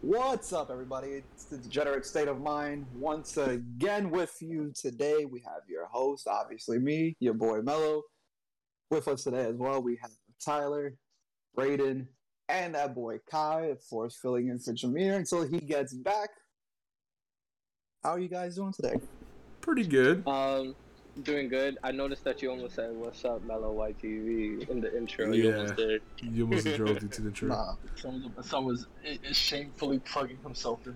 What's up, everybody? It's the Degenerate State of Mind. Once again with you today, we have your host, obviously me, your boy Mello. With us today as well, we have Tyler, Raiden, and that boy Kai, of course, filling in for Jameer until he gets back. How are you guys doing today? Pretty good. Um, doing good. I noticed that you almost said "What's up, Mello YTV" in the intro. Yeah. You almost did. You almost drove into the intro. Nah, Someone, someone was i- is shamefully plugging himself in.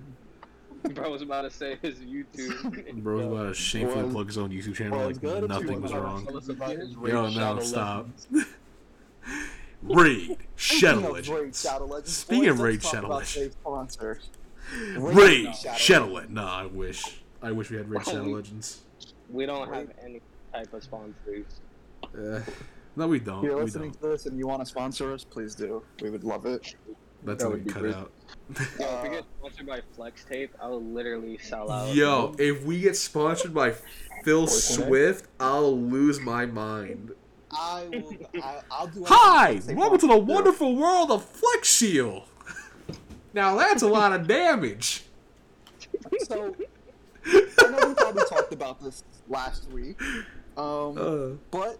Bro was about to say his YouTube. Bro was about to shamefully plug his own YouTube channel well, like good. Nothing was wrong. Tell us about his Yo, Raid no, stop. Raid Shadow Speaking of Raid Legends. Speaking of Raid Shadow Legends. Raid Shadow Shadow Legends. Legends. Nah, I wish. I wish we had Raid Shadow Legends. We don't have any type of sponsors. Uh, no, we don't. If you're listening don't. to this and you want to sponsor us, please do. We would love it. That's that what would we be cut great. out. Yo, if we get sponsored by Flex Tape, I will literally sell out. Yo, if we get sponsored by Phil Swift, I'll lose my mind. I will. I, I'll do. Hi, welcome to the Flex Tape. wonderful world of Flex Seal. Now that's a lot of damage. So, I know we probably talked about this last week, um, Uh, but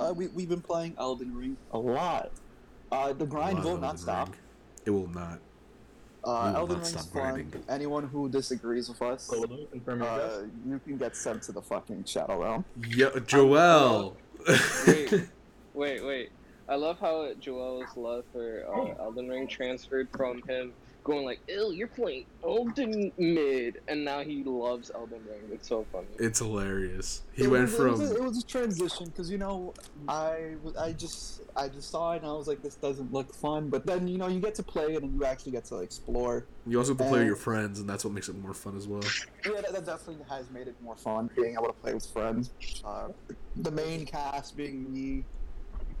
uh, we we've been playing Elden Ring a lot. Uh, the grind will not Elden stop. Ring. It will not. Uh, will Elden not Ring's stop fun. grinding. Anyone who disagrees with us, Solo, confirm your guess. uh, you can get sent to the fucking Shadow Realm. Yo, Joel. Wait, wait, wait. I love how Joel's love for uh, Elden Ring transferred from him going like, "Ew, you're playing Elden mid," and now he loves Elden Ring. It's so funny. it's hilarious. He It went was, from It was, a, it was a transition because you know I w- I just I just saw it and I was like this doesn't look fun, but then you know you get to play it and you actually get to explore. you also have to play with your friends, and that's what makes it more fun as well. Yeah, that, that definitely has made it more fun being able to play with friends. Uh, the main cast being me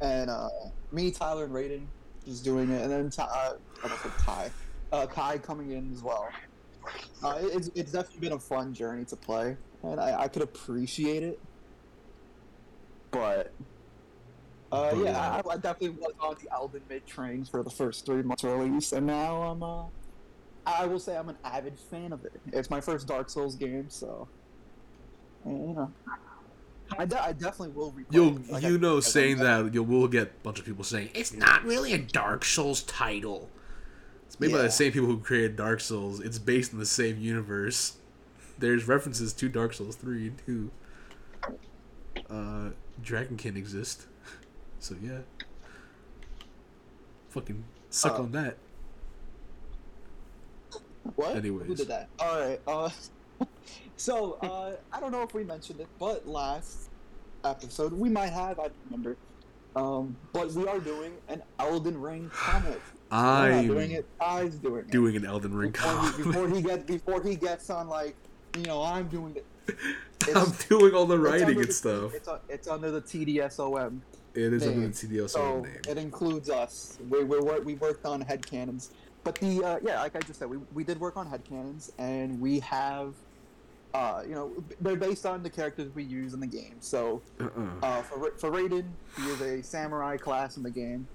and uh, me, Tyler, and Raiden just doing it, and then Ty, uh, I almost said Ty, uh, Kai coming in as well. Uh, it's, it's definitely been a fun journey to play, and I, I could appreciate it. But uh, But, yeah, I, I definitely was on the Elden mid train for the first three months release, and now I'm uh, I will say I'm an avid fan of it. It's my first Dark Souls game, so you know, I, de- I definitely will. Replay You'll. Like, you I- know, saying that you will get a bunch of people saying it's not really a Dark Souls title. It's made by the same people who created Dark Souls. It's based in the same universe. There's references to Dark Souls three and two. Uh, Dragonkin exist, so yeah. Fucking suck Uh, on that. What? Anyways. who did that? All right. Uh, so uh, I don't know if we mentioned it, but last episode we might have. I don't remember. Um, but we are doing an Elden Ring comic. I'm doing it. Kai's doing it. doing an Elden Ring before he, before he gets before he gets on like you know I'm doing it. I'm doing all the writing and the- stuff. It's, a, it's under the TDSOM. It is under the name. So name. it includes us. We we we worked on headcanons. But the uh, yeah, like I just said, we, we did work on headcanons, and we have, uh, you know, they're based on the characters we use in the game. So Uh-uh. uh, for for Raiden, he is a samurai class in the game.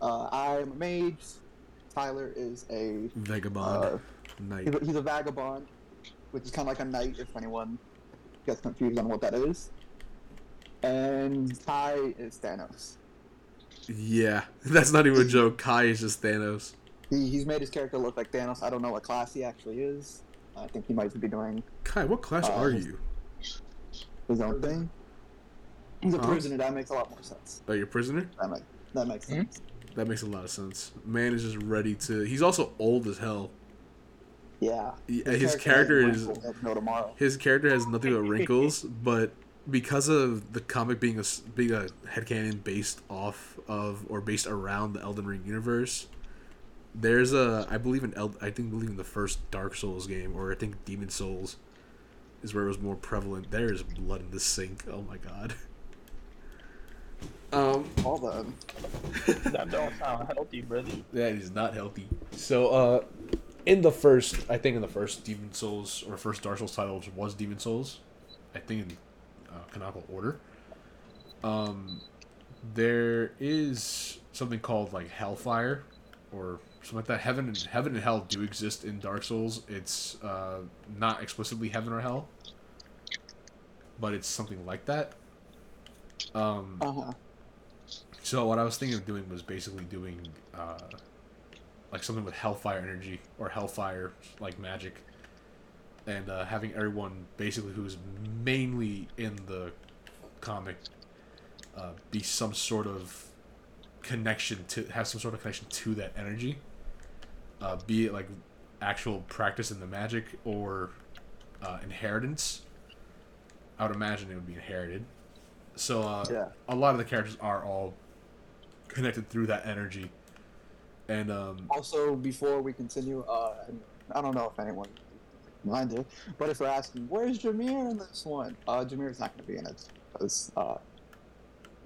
Uh, I'm a mage. Tyler is a Vagabond uh, Knight. he's, a, he's a vagabond, which is kind of like a knight if anyone gets confused on what that is. And Ty is Thanos. Yeah, that's not even a joke. Kai is just Thanos. He, he's made his character look like Thanos. I don't know what class he actually is. I think he might be doing Kai, what class Uh, are you? his own thing. He's a Huh? prisoner. That makes a lot more sense. Are you a prisoner? That makes that makes Hmm? sense. That makes a lot of sense. Man is just ready to. He's also old as hell. Yeah. He- His, character has is No tomorrow. his character has nothing but wrinkles, but because of the comic being a being a headcanon based off of or based around the Elden Ring universe, there's a I believe in El, I think believe in the first Dark Souls game or I think Demon's Souls is where it was more prevalent. There is blood in the sink. Oh my god. Um, All the That don't sound healthy, brother. That is not healthy. So, uh, in the first, I think in the first Demon's Souls or first Dark Souls title, which was Demon's Souls, I think in uh, canonical order. Um, there is something called like Hellfire, or something like that. Heaven and heaven and hell do exist in Dark Souls. It's uh, not explicitly heaven or hell, but it's something like that. Um, Uh huh. so what I was thinking of doing was basically doing uh, like something with hellfire energy or hellfire like magic, and uh, having everyone basically who's mainly in the comic uh, be some sort of connection to have some sort of connection to that energy, uh, be it like actual practice in the magic or uh, inheritance. I would imagine it would be inherited. So uh, Yeah. a lot of the characters are all connected through that energy, and um, Also, before we continue, uh, I don't know if anyone minded, but if we're asking, where's Jameer in this one? Uh, Jameer's not going to be in it because uh,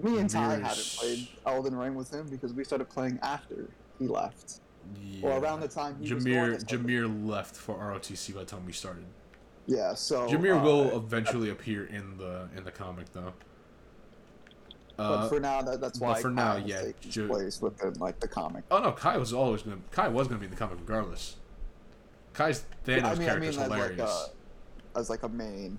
me and Ty haven't played Elden Ring with him because we started playing after he left, yeah. or around the time he Jameer Jameer left for ROTC by the time we started. Yeah, so Jameer uh, will eventually appear in the in the comic though. But Uh, for now, that, that's but why for Kai now, yeah, taken Ju- place within like the comic. oh no, Kai was always gonna Kai was gonna be in the comic regardless. Kai's Thanos I mean, I character mean, is as like a as like a main.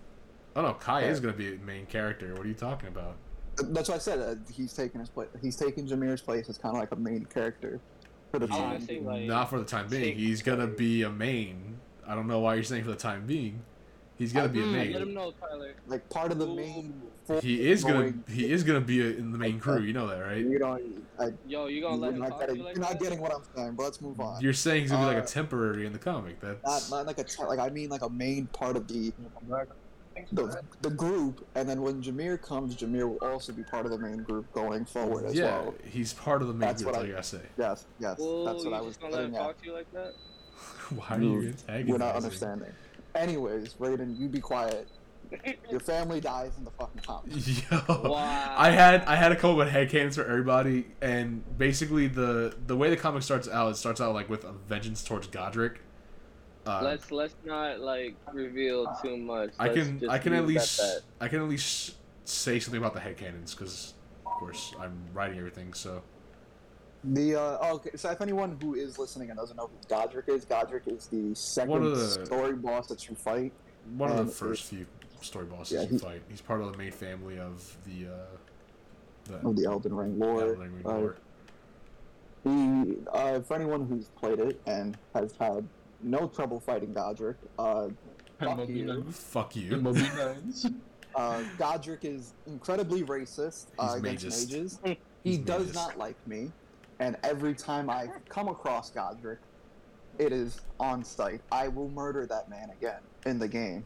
oh no, Kai yeah. is gonna be a main character. What are you talking about? That's what I said. Uh, he's taking his place. He's taking Jameer's place as kind of like a main character for the I time. say, like, Not for the time being. He's gonna be a main. I don't know why you're saying for the time being. He's gonna be a Mm, main. let him know, Tyler. like part of the main. force He is gonna he is gonna be a, in the main crew. You know that, right? You know, I, Yo, you gonna you're let him not, talk to getting, you like you're not getting what I'm saying. But let's move on. You're saying he's gonna be like Uh, a temporary in the comic. Not, That's not like a te- like I mean like a main part of the the, the group, and then when Jameer comes, Jameer will also be part of the main group going forward as yeah. well. He's part of the main That's group. what That's I- what I gotta say. Yes, yes, Whoa, that's what I was just gonna let him getting at. talk to you like that? Why are you You're not understanding. Anyways, Raiden, you be quiet. Your family dies in the fucking comic. Yo, Wow. I had I had a couple of headcanons for everybody, and basically the the way the comic starts out, it starts out like with a vengeance towards Godrick. Uh, let's let's not like reveal too much. I Let's can I can at least that. I can at least say something about the head headcanons because of course I'm writing everything. So The uh, oh, okay, so if anyone who is listening and doesn't know who Godrick is, Godrick is the second the- story boss that you fight. one of the first few story bosses yeah, you he- fight. He's part of the main family of the uh, the of the Elden Ring lore. Elden Ring Uh. He, uh, for anyone who's played it and has had no trouble fighting Godrick, uh, fuck you. nines. Fuck you. Uh, Godrick is incredibly racist uh, against mages. mages. He He's does mages. not like me, and every time I come across Godrick, it is on sight. I will murder that man again in the game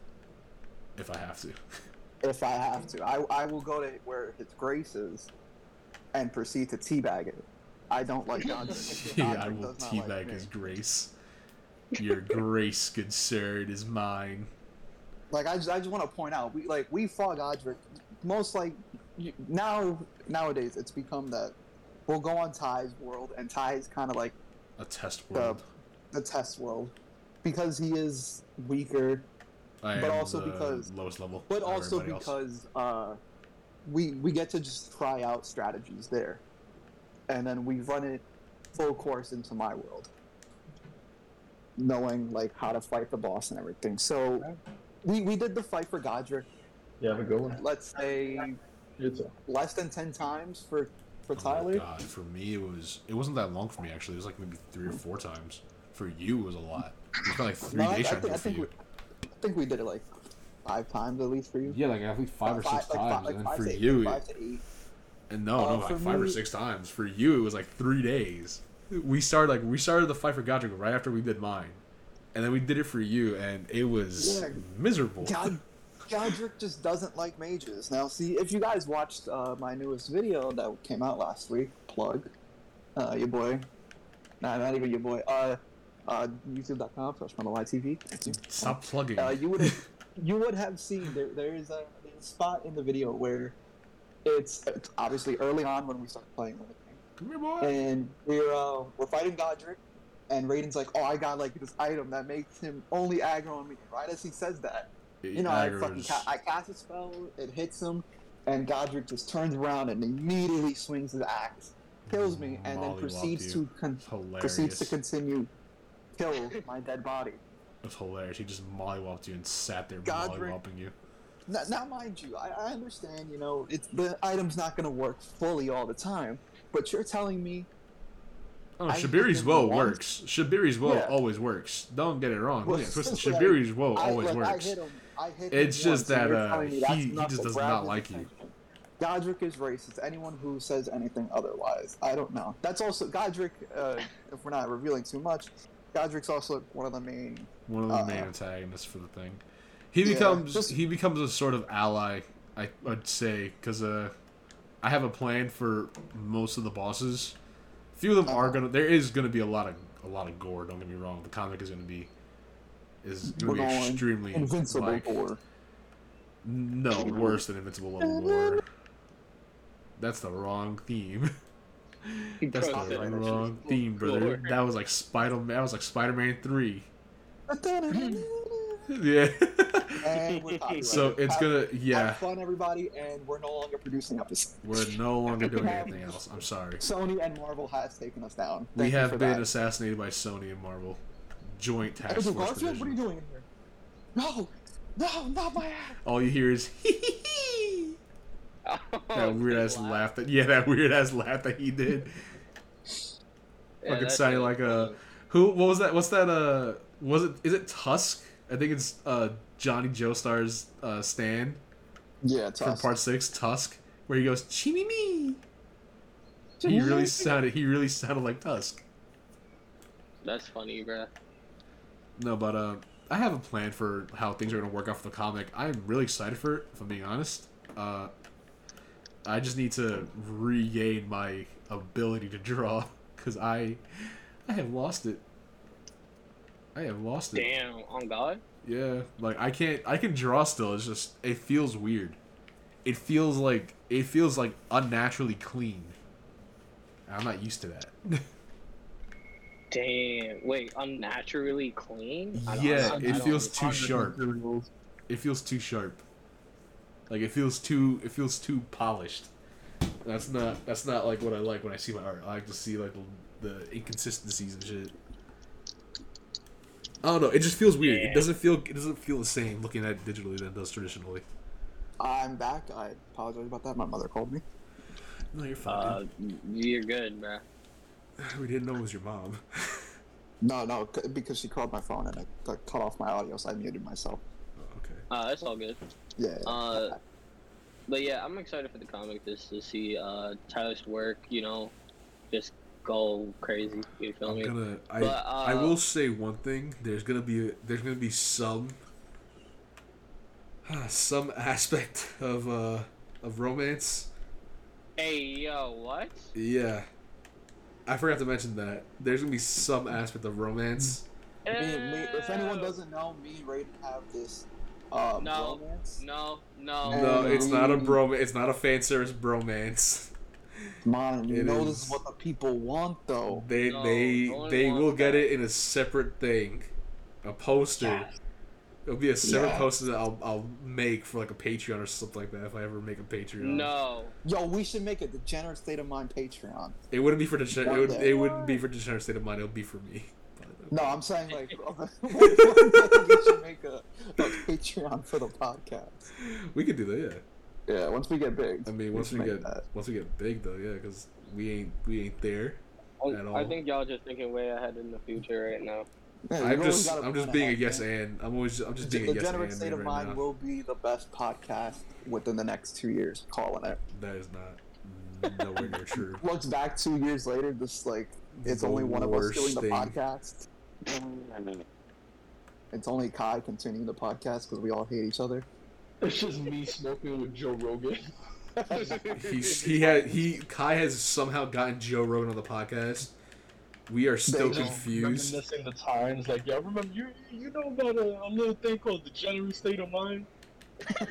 If I have to. if I have to. I, I will go to where his grace is and proceed to teabag it. I don't like Godrick. yeah, I will not like teabag his grace. Your grace, good sir, it is mine. Like I just, I just want to point out, we like we fought Godrick. Most like now nowadays, it's become that we'll go on Ty's world, and Ty's kind of like A test world. the test world because he is weaker, I but am also the because- lowest level. but also because uh, we we get to just try out strategies there, and then we run it full course into my world, knowing like how to fight the boss and everything. So we we did the fight for Godrick. Yeah, have a good one. Let's say You too. less than ten times for for Oh my Tyler. God, for me it was it wasn't that long for me actually. It was like maybe three or four times. For you it was a lot. It was like three No, I, I days think, I for think we, you. I think we did it like five times at least for you. Yeah, like at least five or six like times, like and then for eight, you, five to eight. and no, Uh, no, like for five or six times. For you, it was like three days. We started like we started the fight for Godrick right after we did mine, and then we did it for you, and it was Yeah. miserable. God, Godrick just doesn't like mages. Now, see, if you guys watched uh, my newest video that came out last week, plug, uh, your boy, nah, not even your boy, uh, uh, YouTube.com slash you. Stop plugging. Uh, you would you would have seen there, there is a, a spot in the video where it's, it's obviously early on when we start playing with it, Come here, boy. and we're uh, we're fighting Godrick, and Raiden's like, "Oh, I got like this item that makes him only aggro on me." Right as he says that, you know, I fucking ca- I cast a spell, it hits him, and Godrick just turns around and immediately swings his axe kills me, and then proceeds to con- Hilarious. proceeds to continue kill my dead body. It was hilarious. He just mollywopped you and sat there mollywopping you. Now, now mind you, I, I understand. You know, it's the item's not going to work fully all the time, but you're telling me Oh, I hit Shabriri's him woe once. works. Shabriri's woe Yeah. always works. Don't get it wrong. Well, Don't get it twisted. Shabriri's woe I, always like, works. I hit him. I hit It's just that, uh, telling me that's he- he just does not like you. Godrick is racist. Anyone who says anything otherwise, I don't know. That's also Godrick. Uh, if we're not revealing too much, Godrick's also one of the main. One of the Uh, main antagonists for the thing. He Yeah, becomes just- he becomes a sort of ally. I would say because uh, I have a plan for most of the bosses. A Few of them are Uh-huh. gonna. There is gonna be a lot of a lot of gore. Don't get me wrong. The comic is gonna be is gonna be extremely Invincible like, or No, worse than Invincible Level War. That's the wrong theme. That's the said wrong theme, brother. War. That was like Spider Man. That was like Spider Man three. and Yeah. we're copyrighted. so it's gonna yeah. Have fun, everybody, and we're no longer producing episodes. We're no longer doing anything else. I'm sorry. Sony and Marvel has taken us down. We Thank you have been that. assassinated by Sony and Marvel. Joint task force Garfield, what are you doing in here? No, no, not my ass. All you hear is hee hee. Oh, that weird ass laugh. That yeah, that weird ass laugh that he did. Yeah, Fucking that sounded like was a who? What was that? What's that? Uh, was it? Is it Tusk? I think it's uh Johnny Joestar's uh stand Yeah, from part six, Tusk, where he goes chimmy me. He really sounded. He really sounded like Tusk. That's funny, bruh. No, but uh, I have a plan for how things are gonna work out for the comic. I'm really excited for it. If I'm being honest, uh, I just need to regain my ability to draw because I, I have lost it. I have lost it. Damn, on God. Yeah, like I can't. I can draw still. It's just it feels weird. It feels like it feels like unnaturally clean. I'm not used to that. Damn. Wait, unnaturally clean? I don't- Yeah, I it don't- feels too sharp. it feels too sharp. Like it feels too it feels too polished. That's not that's not like what I like when I see my art. I like to see like the, the inconsistencies and shit. I don't know. It just feels weird. It doesn't feel it doesn't feel the same looking at it digitally than it does traditionally. I'm back. I apologize about that. My mother called me. No, you're Uh, fine. you're good, bruh. Dude. we didn't know it was your mom. No, no, c- because she called my phone and I cut cut off my audio, so I muted myself. Oh, okay. Uh, that's all good. Yeah. Uh, But yeah, I'm excited for the comic just to see uh, Tyler's work, you know, just go crazy. You feel I'm me? gonna. I But, uh, I will say one thing. There's gonna be there's gonna be some some aspect of uh of romance. Hey, yo, what? Yeah, I forgot to mention that. There's gonna be some aspect of romance. me, me, if anyone doesn't know, me and Raiden have this uh, No. romance. No, no. No, no. it's not a mm. bro. It's not a fan service bromance. Come on, you It know is. this is what the people want, though. They No, they no they wants will get it in a separate thing, a poster. Yes. It'll be a separate Yeah. poster that I'll I'll make for like a Patreon or something like that if I ever make a Patreon. No. Yo, we should make a degenerate state of mind Patreon. It wouldn't be for degenerate. It, would, it wouldn't be for degenerate state of mind. It would be for me. But- No, I'm saying like we should make a, a Patreon for the podcast. we could do that. Yeah. Yeah, once we get big. I mean, once should we get that. once we get big though, yeah, because we ain't we ain't there. I- At all. I think y'all just thinking way ahead in the future right now. Yeah, I'm just I'm just being a yes man. and. I'm always I'm just The being a yes Degenerate and State man of right Mind now. will be the best podcast within the next two years. Calling it. That is not nowhere near true. Looks back two years later, just like it's The only one of us doing the thing. podcast. It's only Kai continuing the podcast because we all hate each other. It's just me smoking with Joe Rogan. He's, he had he Kai has somehow gotten Joe Rogan on the podcast. We are still They- confused. Reminiscing the times, like, yeah, remember you you know about a, a little thing called the general state of mind?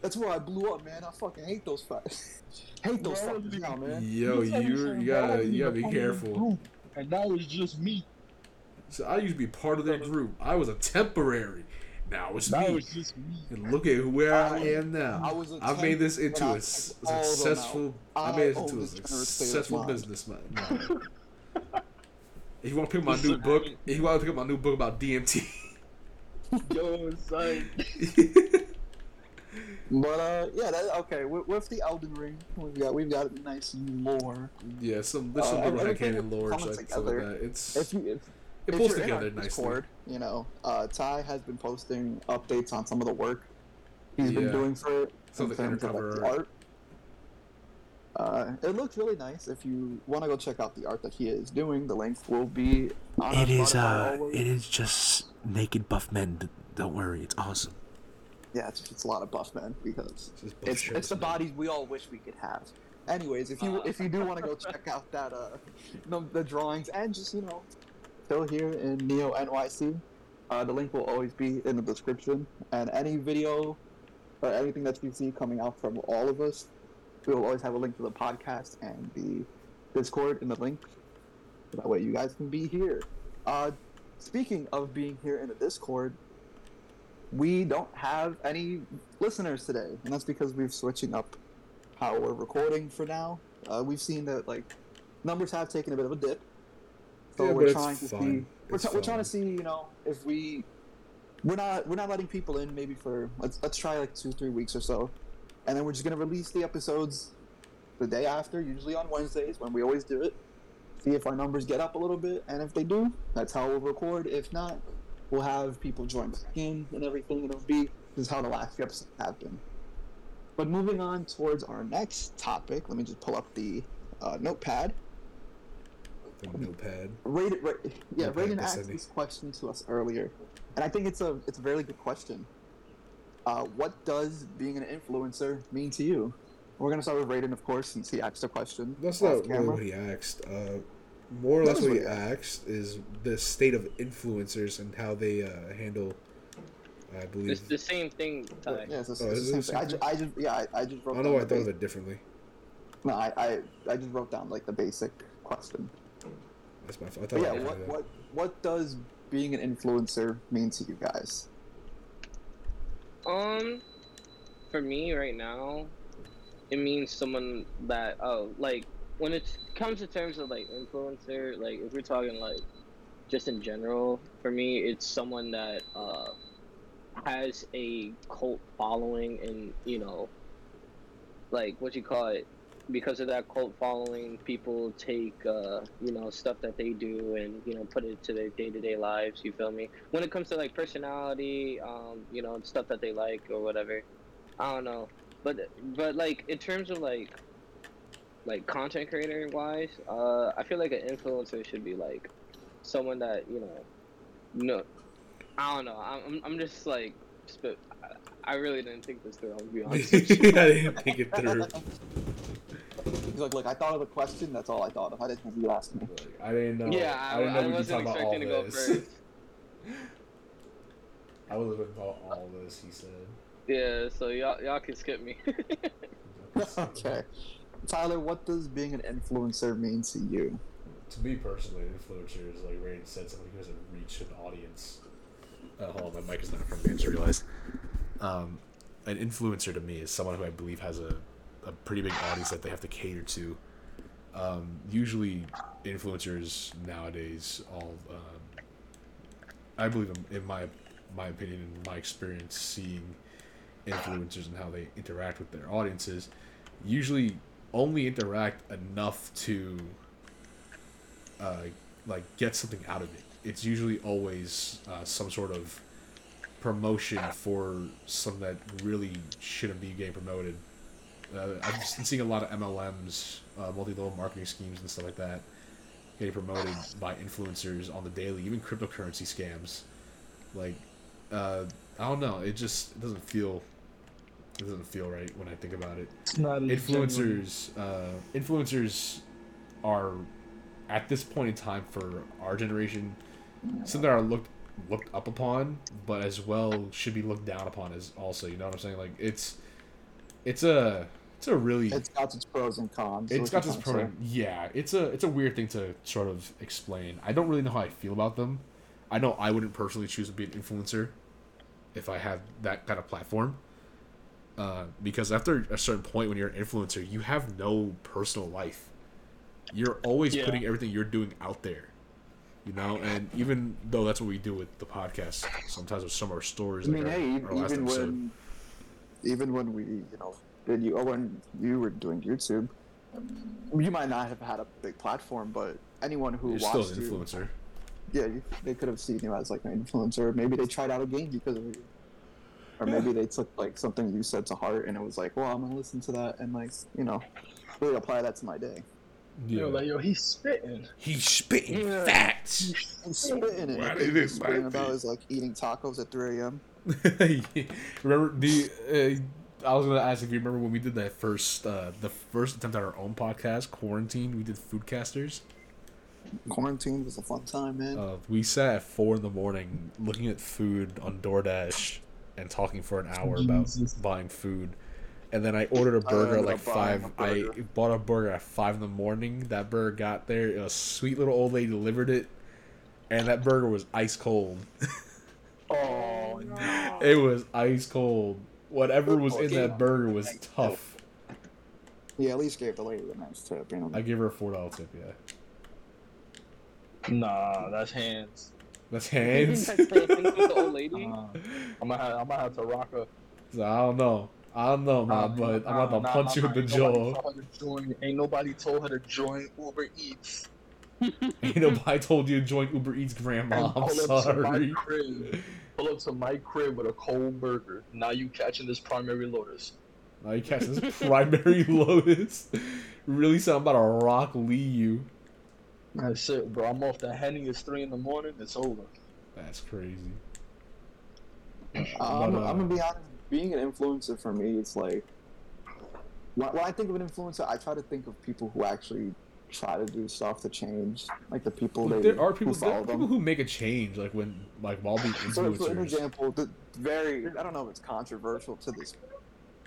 That's where I blew up, man. I fucking hate those facts. hate those Bro, fuckers now, man. Yo, It's you some you gotta you gotta be careful. group, And now it's just me. So I used to be part of their group. I was a temporary, Now it's That me. was just me. And look at where I, I- am now. I was a I've made this into when a I s- took all of them successful. I out. made it into a the generous state of successful mind. businessman. if you want to pick up my Listen, new book, I if you want to pick up my new book about DMT. Yo, son. But uh, yeah, that, okay. With, with the Elden Ring, we've got we've got nice lore. yeah, some there's some Uh, little headcanon lore comes stuff like that. It's If you if, it pulls together nicely. Discord, you know, uh, Ty has been posting updates on some of the work he's Yeah. been doing for it. Some in of the terms of, like, the art. Uh, it looks really nice. If you want to go check out the art that he is doing, the link will be on It our is Spotify uh, it is just naked buff men. Don't worry, it's awesome. Yeah, it's, it's a lot of buff men because Just buff it's it's the bodies we all wish we could have. Anyways, if you if you do want to go check out that uh the, the drawings and just you know still here in Neo NYC, uh, the link will always be in the description. And any video or anything that you see coming out from all of us, we will always have a link to the podcast and the Discord in the link. So that way you guys can be here. Uh, speaking of being here in the Discord, we don't have any listeners today, and that's because we're switching up how we're recording for now. Uh, we've seen that like numbers have taken a bit of a dip, so Yeah, we're trying to see. We're, try- we're trying to see, you know, if we we're not we're not letting people in maybe for let's let's try like two three weeks or so, and then we're just gonna release the episodes the day after, usually on Wednesdays when we always do it. See if our numbers get up a little bit, and if they do, that's how we'll record. If not, we'll have people join back in and everything. It'll be this is how the last few episodes have been. But moving on towards our next topic, let me just pull up the uh, notepad. The notepad. Raiden, Ra- yeah, Notepad Raiden asked this question to us earlier, and I think it's a it's a very good question. Uh, what does being an influencer mean to you? We're gonna start with Raiden, of course, since he asked the question. That's not camera. what he asked. Uh, more or That less what he what asked is the state of influencers and how they uh, handle. I It's believe. the same thing, Ty. Yeah, it's, the- Oh, it's the same the thing. I, I just yeah, I, I just I wrote don't down know. why I the thought of it differently. No, I, I I just wrote down like the basic question. That's my. fault. I But thought yeah, what what what does being an influencer mean to you guys? Um, for me right now, it means someone that oh, like when it comes to terms of like influencer, like if we're talking like just in general, for me, it's someone that uh has a cult following, and you know, like what you call it. Because of that cult following, people take uh, you know stuff that they do and you know put it to their day to day lives. You feel me? when it comes to like personality, um, you know, stuff that they like or whatever. I don't know, but but like in terms of like like content creator wise, uh, I feel like an influencer should be like someone that you know, no, I don't know. I'm I'm just like, I really didn't think this through. I'll be honest. I didn't think it through. He's like, look, I thought of a question. That's all I thought of. I didn't think you asked me. Like, I didn't know. yeah, I, I didn't know I we'd wasn't talking about expecting to go this. first. I would have about all this. He said. Yeah, so y'all y'all can skip me. okay, Tyler, what does being an influencer mean to you? To me personally, an influencer is like Ray said, someone who has a reach an audience. Uh, hold on, my mic is not from me. I just realized. Um, an influencer to me is someone who I believe has a, a pretty big audience that they have to cater to. Um, usually, influencers nowadays all. Um, I believe, in, my my opinion, in my experience, seeing influencers and how they interact with their audiences, usually only interact enough to uh, like get something out of it. It's usually always uh, some sort of promotion for something that really shouldn't be getting promoted. Uh, I've just been seeing a lot of MLMs, uh, multi-level marketing schemes, and stuff like that getting promoted by influencers on the daily, even cryptocurrency scams. Like, uh, I don't know. It just it doesn't feel it doesn't feel right when I think about it It's not influencers uh, influencers are at this point in time for our generation something that are looked looked up upon but as well should be looked down upon as also you know what i'm saying like it's it's a it's a really It's got its pros and cons. it's got you're this trying to program. Yeah, it's a it's a weird thing to sort of explain. I don't really know how I feel about them. I know I wouldn't personally choose to be an influencer. if I had that kind of platform. Uh, because after a certain point, when you're an influencer, you have no personal life. You're always Yeah. putting everything you're doing out there, you know. And even though that's what we do with the podcast, sometimes with some of our stories, I mean, hey, even episode. when, even when we, you know, did you, oh, or when you were doing YouTube, you might not have had a big platform, but anyone who you're still watched an you, influencer. yeah, you, they could have seen you as like an influencer. Maybe they tried out a game because of you, or maybe they took like something you said to heart, and it was like, well, I'm gonna listen to that and like, you know, really apply that to my day. You Yeah, know, like yo, he's spitting. he's spitting Yeah. facts. I'm spitting it. Why did what it he's spitting about be? is like eating tacos at 3 a.m. remember the? I was gonna ask if you remember when we did that first, uh, the first attempt at our own podcast, quarantine. We did Foodcasters. Quarantine was a fun time, man. Uh, we sat at four in the morning looking at food on DoorDash and talking for an hour Jesus. about buying food. And then I ordered a burger at like five. I bought a burger at five in the morning. That burger got there. A sweet little old lady delivered it, and that burger was ice cold. Oh no. It was ice cold. Whatever was in that burger was tough. Yeah, at least gave the lady a nice tip. You know? I gave her a four dollar tip. Yeah, Nah, that's hands. that's hands. That's the thing with the old lady. Uh, I'm gonna have, I'm gonna have to rock a. So I don't know. I don't know, man, Nah, but I'm nah, about to nah, punch nah, you in nah, the ain't jaw. told her to join- Ain't nobody told her to join Uber Eats. Ain't nobody told you to join Uber Eats, Grandma. and I'm pull up to my sorry. crib. Pull up to my crib with a cold burger. Now you catching this primary lotus. Now you catching this primary lotus. Really sound about to rock Lee you. That's it, bro. I'm off the henny. It's three in the morning. It's over. That's crazy. I'm, But, uh, I'm gonna be honest. Being an influencer for me, it's like when, when I think of an influencer, I try to think of people who actually try to do stuff to change, like the people Like, they there are people, who there are people who make a change, like when, like while being So, for an example, the very I don't know if it's controversial to this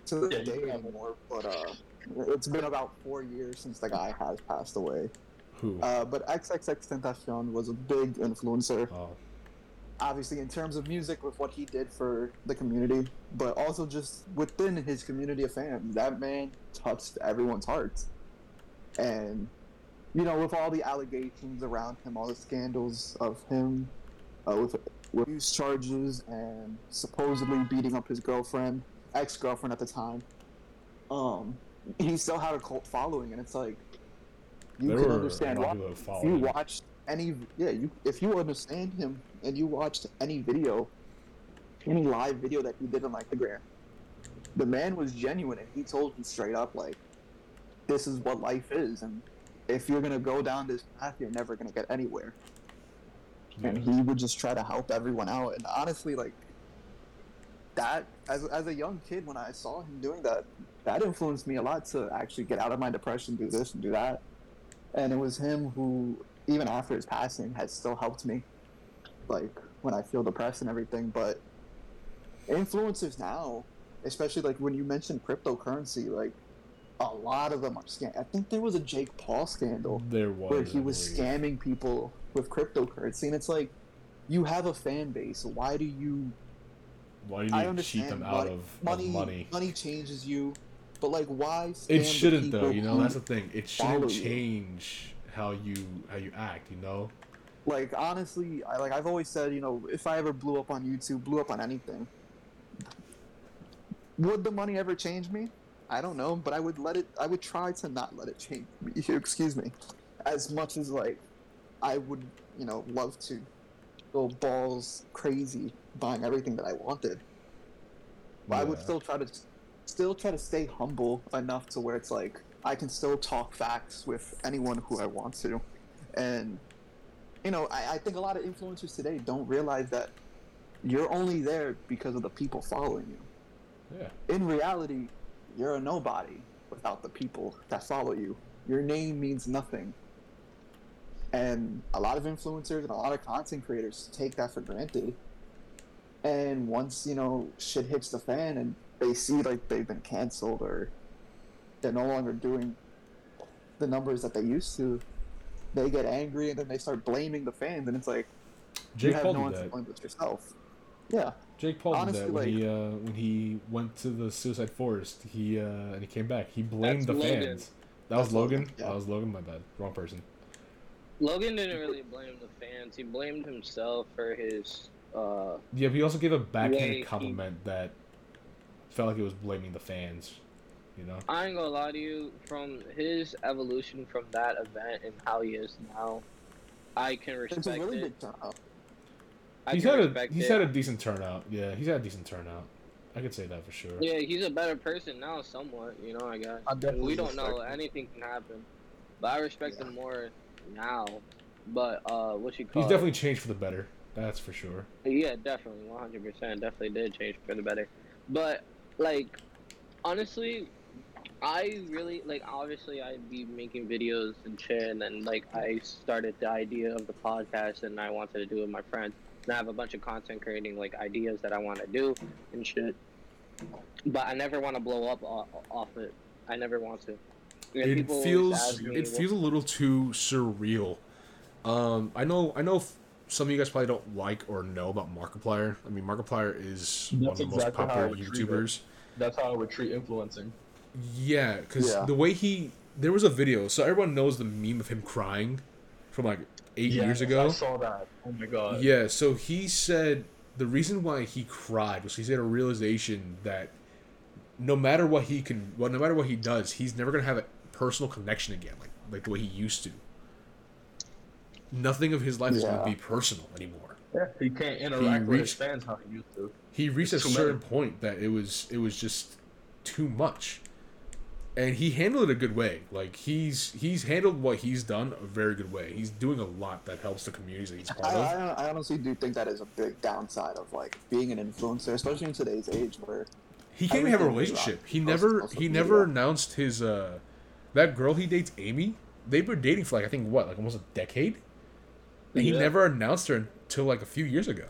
to this Yeah, day anymore, but uh, it's been about four years since the guy has passed away. Who? Uh, but XXX Tentacion was a big influencer. oh, obviously in terms of music with what he did for the community, but also just within his community of fans. That man touched everyone's hearts. And you know, with all the allegations around him, all the scandals of him uh, with abuse charges and supposedly beating up his girlfriend, ex-girlfriend at the time, um, he still had a cult following, and it's like you there can understand why of people that if you watched any yeah you if you understand him and you watched any video any live video that he did on like the gram the man was genuine and he told you straight up like this is what life is and if you're gonna go down this path you're never gonna get anywhere. And he mm-hmm. would just try to help everyone out. And honestly like that as, as a young kid when i saw him doing that that influenced me a lot to actually get out of my depression do this and do that. And it was him who even after his passing has still helped me like when i feel depressed and everything. But influencers now especially like when you mentioned cryptocurrency like a lot of them are scam i think there was a jake paul scandal There was. where he was scamming people with cryptocurrency and it's like you have a fan base why do you Why do you i to understand cheat them out money, of money, money? money changes you but like why It shouldn't though. You know that's the thing. It shouldn't you? change how you how you act. You know. like honestly i like i've always said you know if i ever blew up on youtube blew up on anything would the money ever change me i don't know but i would let it i would try to not let it change me excuse me as much as like i would you know love to go balls crazy buying everything that i wanted but i would still try to still try to stay humble enough to where it's like i can still talk facts with anyone who i want to and you know, I, I think a lot of influencers today don't realize that you're only there because of the people following you. Yeah. In reality, you're a nobody without the people that follow you. Your name means nothing. And a lot of influencers and a lot of content creators take that for granted. And once, you know, shit hits the fan and they see like they've been canceled or they're no longer doing the numbers that they used to, they get angry and then they start blaming the fans and it's like Jake you have no one to blame but yourself. Yeah, Jake Paul Honestly, did that when like- he uh, when he went to the Suicide Forest. He uh, and he came back. He blamed the Logan. fans. That was Logan. Logan, yeah. That was Logan. My bad. Wrong person. Logan didn't really blame the fans. He blamed himself for his. Uh, Yeah, but he also gave a backhanded he- compliment that felt like it was blaming the fans. You know. I ain't gonna lie to you. From his evolution from that event and how he is now, I can it's respect a really it. big turnout. I he's had a he's it. had a decent turnout. Yeah, he's had a decent turnout. I could say that for sure. Yeah, he's a better person now, somewhat. You know, I guess. I we don't know. him. Anything can happen, but I respect Yeah. him more now. But uh, what you call? He's it? definitely changed for the better. That's for sure. Yeah, definitely, one hundred percent, definitely did change for the better. But like, honestly, I really like. Obviously, I'd be making videos and shit, and then like I started the idea of the podcast, and I wanted to do it with my friends. And I have a bunch of content creating like ideas that I want to do and shit. But I never want to blow up o- off it. I never want to. And it feels me, it feels a little too surreal. Um, I know I know some of you guys probably don't like or know about Markiplier. I mean, Markiplier is one of the most exactly how I popular would treat it. YouTubers. That's how I would treat influencing. Yeah, because Yeah. the way he there was a video, so everyone knows the meme of him crying from like eight years ago. I saw that. Oh my god. Yeah, so he said the reason why he cried was he had a realization that no matter what he can, well, no matter what he does, he's never gonna have a personal connection again, like like the way he used to. Nothing of his life is gonna be personal anymore. Yeah, he can't interact with his reached- fans how he used to. He reached a It's too certain many. point that it was it was just too much, and he handled it a good way. Like he's he's handled what he's done a very good way. He's doing a lot that helps the communities that he's part I, of. I, I honestly do think that is a big downside of like being an influencer, especially in today's age where He can't even have a relationship. He never he media. never announced his uh that girl he dates, Amy. They've been dating for like I think what, like almost a decade? And he Yeah. never announced her until like a few years ago.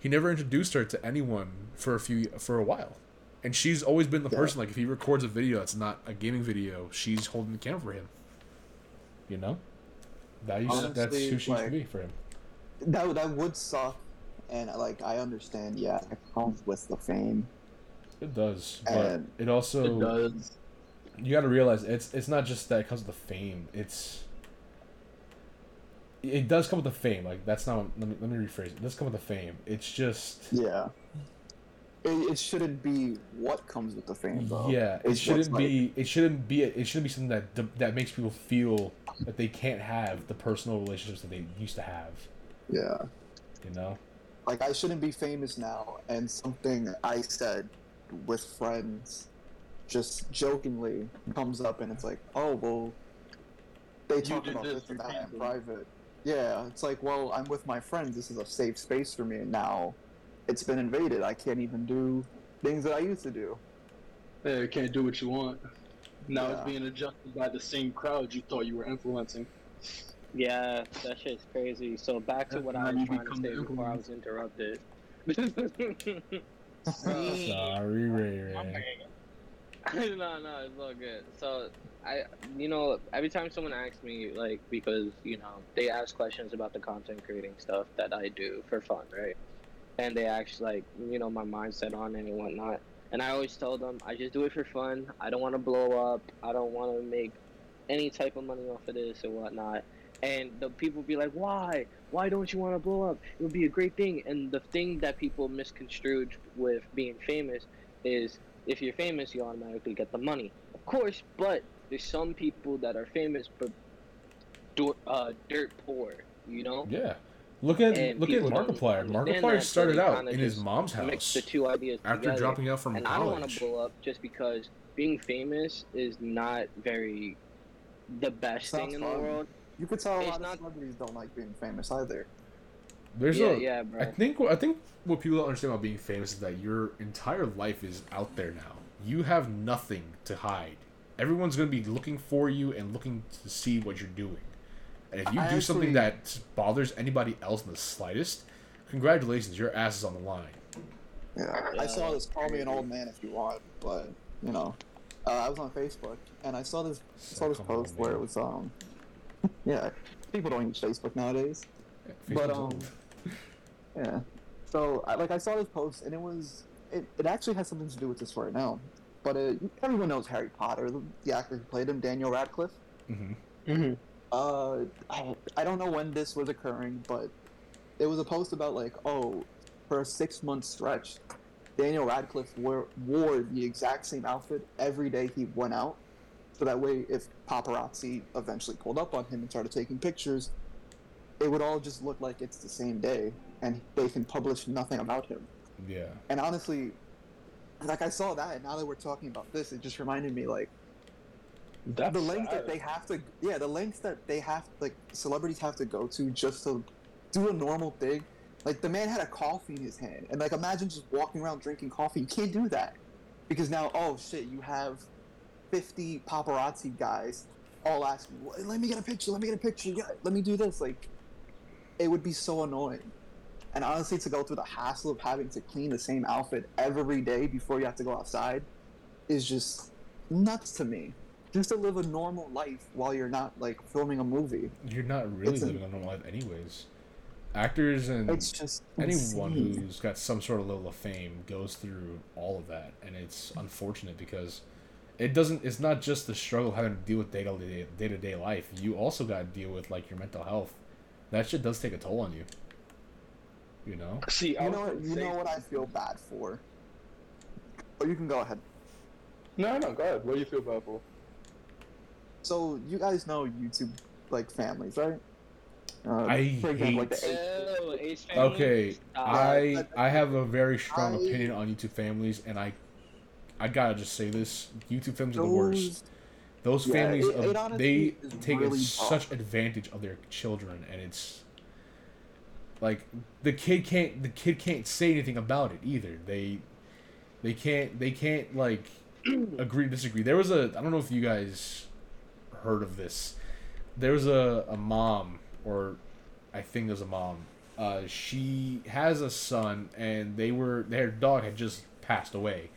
He never introduced her to anyone for a few for a while. And she's always been the Yeah. person like if he records a video that's not a gaming video, she's holding the camera for him. You know? That used, that's who she used to be for him. that that would suck, and like I understand, yeah, it comes with the fame. It does. But And it also It does. you got to realize it's it's not just that it comes with the fame. It's it does come with the fame. Like that's not. Let me let me rephrase it. It does come with the fame. It's just Yeah, it, it shouldn't be what comes with the fame, though. yeah. It It's shouldn't like- be. It shouldn't be. It shouldn't be something that that makes people feel that they can't have the personal relationships that they used to have. Yeah, You know. like I shouldn't be famous now, and something I said with friends, just jokingly comes up, and it's like, oh well, they talk about this this and that in private. Yeah, it's like, well, I'm with my friends. This is a safe space for me, and now it's been invaded. I can't even do things that I used to do. Yeah, you can't do what you want. Now Yeah. it's being adjusted by the same crowd you thought you were influencing. Yeah, that shit's crazy. So back to That's what I was trying to say before I was interrupted. Sorry, Ray Ray. no, no, it's all good. So I, you know, every time someone asks me, like, because you know, they ask questions about the content creating stuff that I do for fun, right? And they actually like, you know, my mindset on it and whatnot. And I always tell them, I just do it for fun. I don't want to blow up. I don't want to make any type of money off of this or whatnot. And the people be like, why? Why don't you want to blow up? It would be a great thing. And the thing that people misconstrued with being famous is if you're famous, you automatically get the money. Of course, but there's some people that are famous but uh, dirt poor, you know? Yeah. Look at And look at people don't Markiplier. Markiplier that, so started out in his just mom's Mix house the two ideas after together. dropping out from and I don't want to blow up just because being famous is not very the best Sounds thing in the world. You could tell a It's lot not- of celebrities don't like being famous either. There's yeah, a yeah, bro. I think I think what people don't understand about being famous is that your entire life is out there now. You have nothing to hide. Everyone's going to be looking for you and looking to see what you're doing. And if you I do something that bothers anybody else in the slightest, congratulations, your ass is on the line. Yeah, Yeah, I saw this. Call me an old man if you want, but you know, uh, I was on Facebook and I saw this saw this Call post old where it was um, yeah, people don't use Facebook nowadays. Yeah, But, um. Yeah. So, I, like, I saw this post, and it was it, it actually has something to do with this right now. But uh, everyone knows Harry Potter, the, the actor who played him, Daniel Radcliffe. hmm Mm-hmm. Uh, I, I don't know when this was occurring, but it was a post about like, oh, for a six month stretch, Daniel Radcliffe wore, wore the exact same outfit every day he went out, so that way, if paparazzi eventually pulled up on him and started taking pictures, it would all just look like it's the same day, and they can publish nothing about him. Yeah. And honestly, like I saw that, and now that we're talking about this, it just reminded me like That's the length that they have to yeah the length that they have like celebrities have to go to just to do a normal thing. Like the man had a coffee in his hand and like imagine just walking around drinking coffee. You can't do that because now oh shit you have 50 paparazzi guys all asking "Well, let me get a picture let me get a picture yeah, let me do this. Like it would be so annoying. And honestly to go through the hassle of having to clean the same outfit every day before you have to go outside is just nuts to me just to live a normal life while you're not like filming a movie. You're not really It's living a normal life, anyways. Actors and It's just anyone insane. who's got some sort of level of fame goes through all of that, and it's unfortunate because it doesn't. It's not just the struggle having to deal with day to day day to day life. You also got to deal with like your mental health. That shit does take a toll on you. You know. See, I You know, gonna you say- know what I feel bad for. Oh, you can go ahead. No, no, go ahead. What do you feel bad for? So you guys know YouTube like families, right? Uh, I like the hate- H- Oh, Ace family. Okay, Stop. I I have a very strong I- opinion on YouTube families, and I I gotta just say this: YouTube families are the worst. those- Those Yeah, families, it- of- it they take really such advantage of their children, and it's like the kid can't the kid can't say anything about it either. They they can't they can't like agree disagree. There was a I don't know if you guys heard of this. There was a, a mom or I think there's a mom. Uh, she has a son, and they were their dog had just passed away,